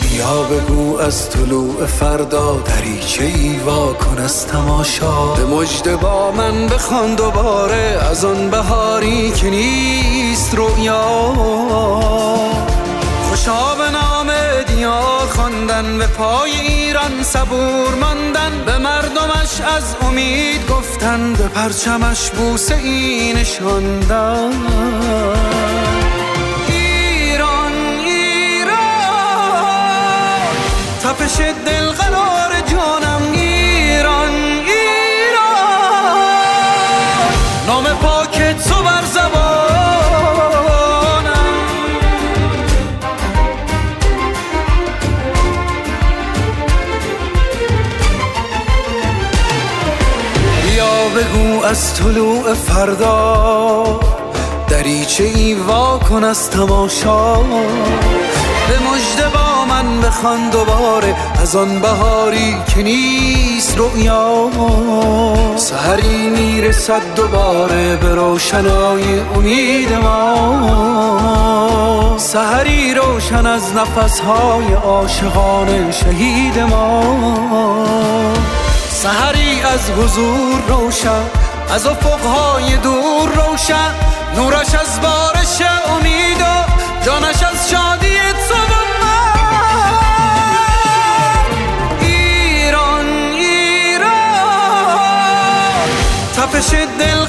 S2: بیا بگو از طلوع فردا. دریچه ای وا کن از تماشا؟ به مجد با من بخوان دوباره. از آن بهاری که نیست رویا خوشا به نام دیار خواندن به پای ایران صبور ماندن به مردمش از امید گفتن به پرچمش بوسه ای نشاندن. ایران ایران تپش دل از طلوع فردا دریچه ای وا کن از تماشا. به مجد با من بخوان دوباره از آن بهاری که نیست رؤیا. سهری می‌رسد دوباره به روشنای امید ما. سهری روشن از نفسهای عاشقان شهید ما. سهری از حضور روشن از افقهای دور روشن نورش از بارش امید و جانش از شادی تو ایران ایران. تپش دل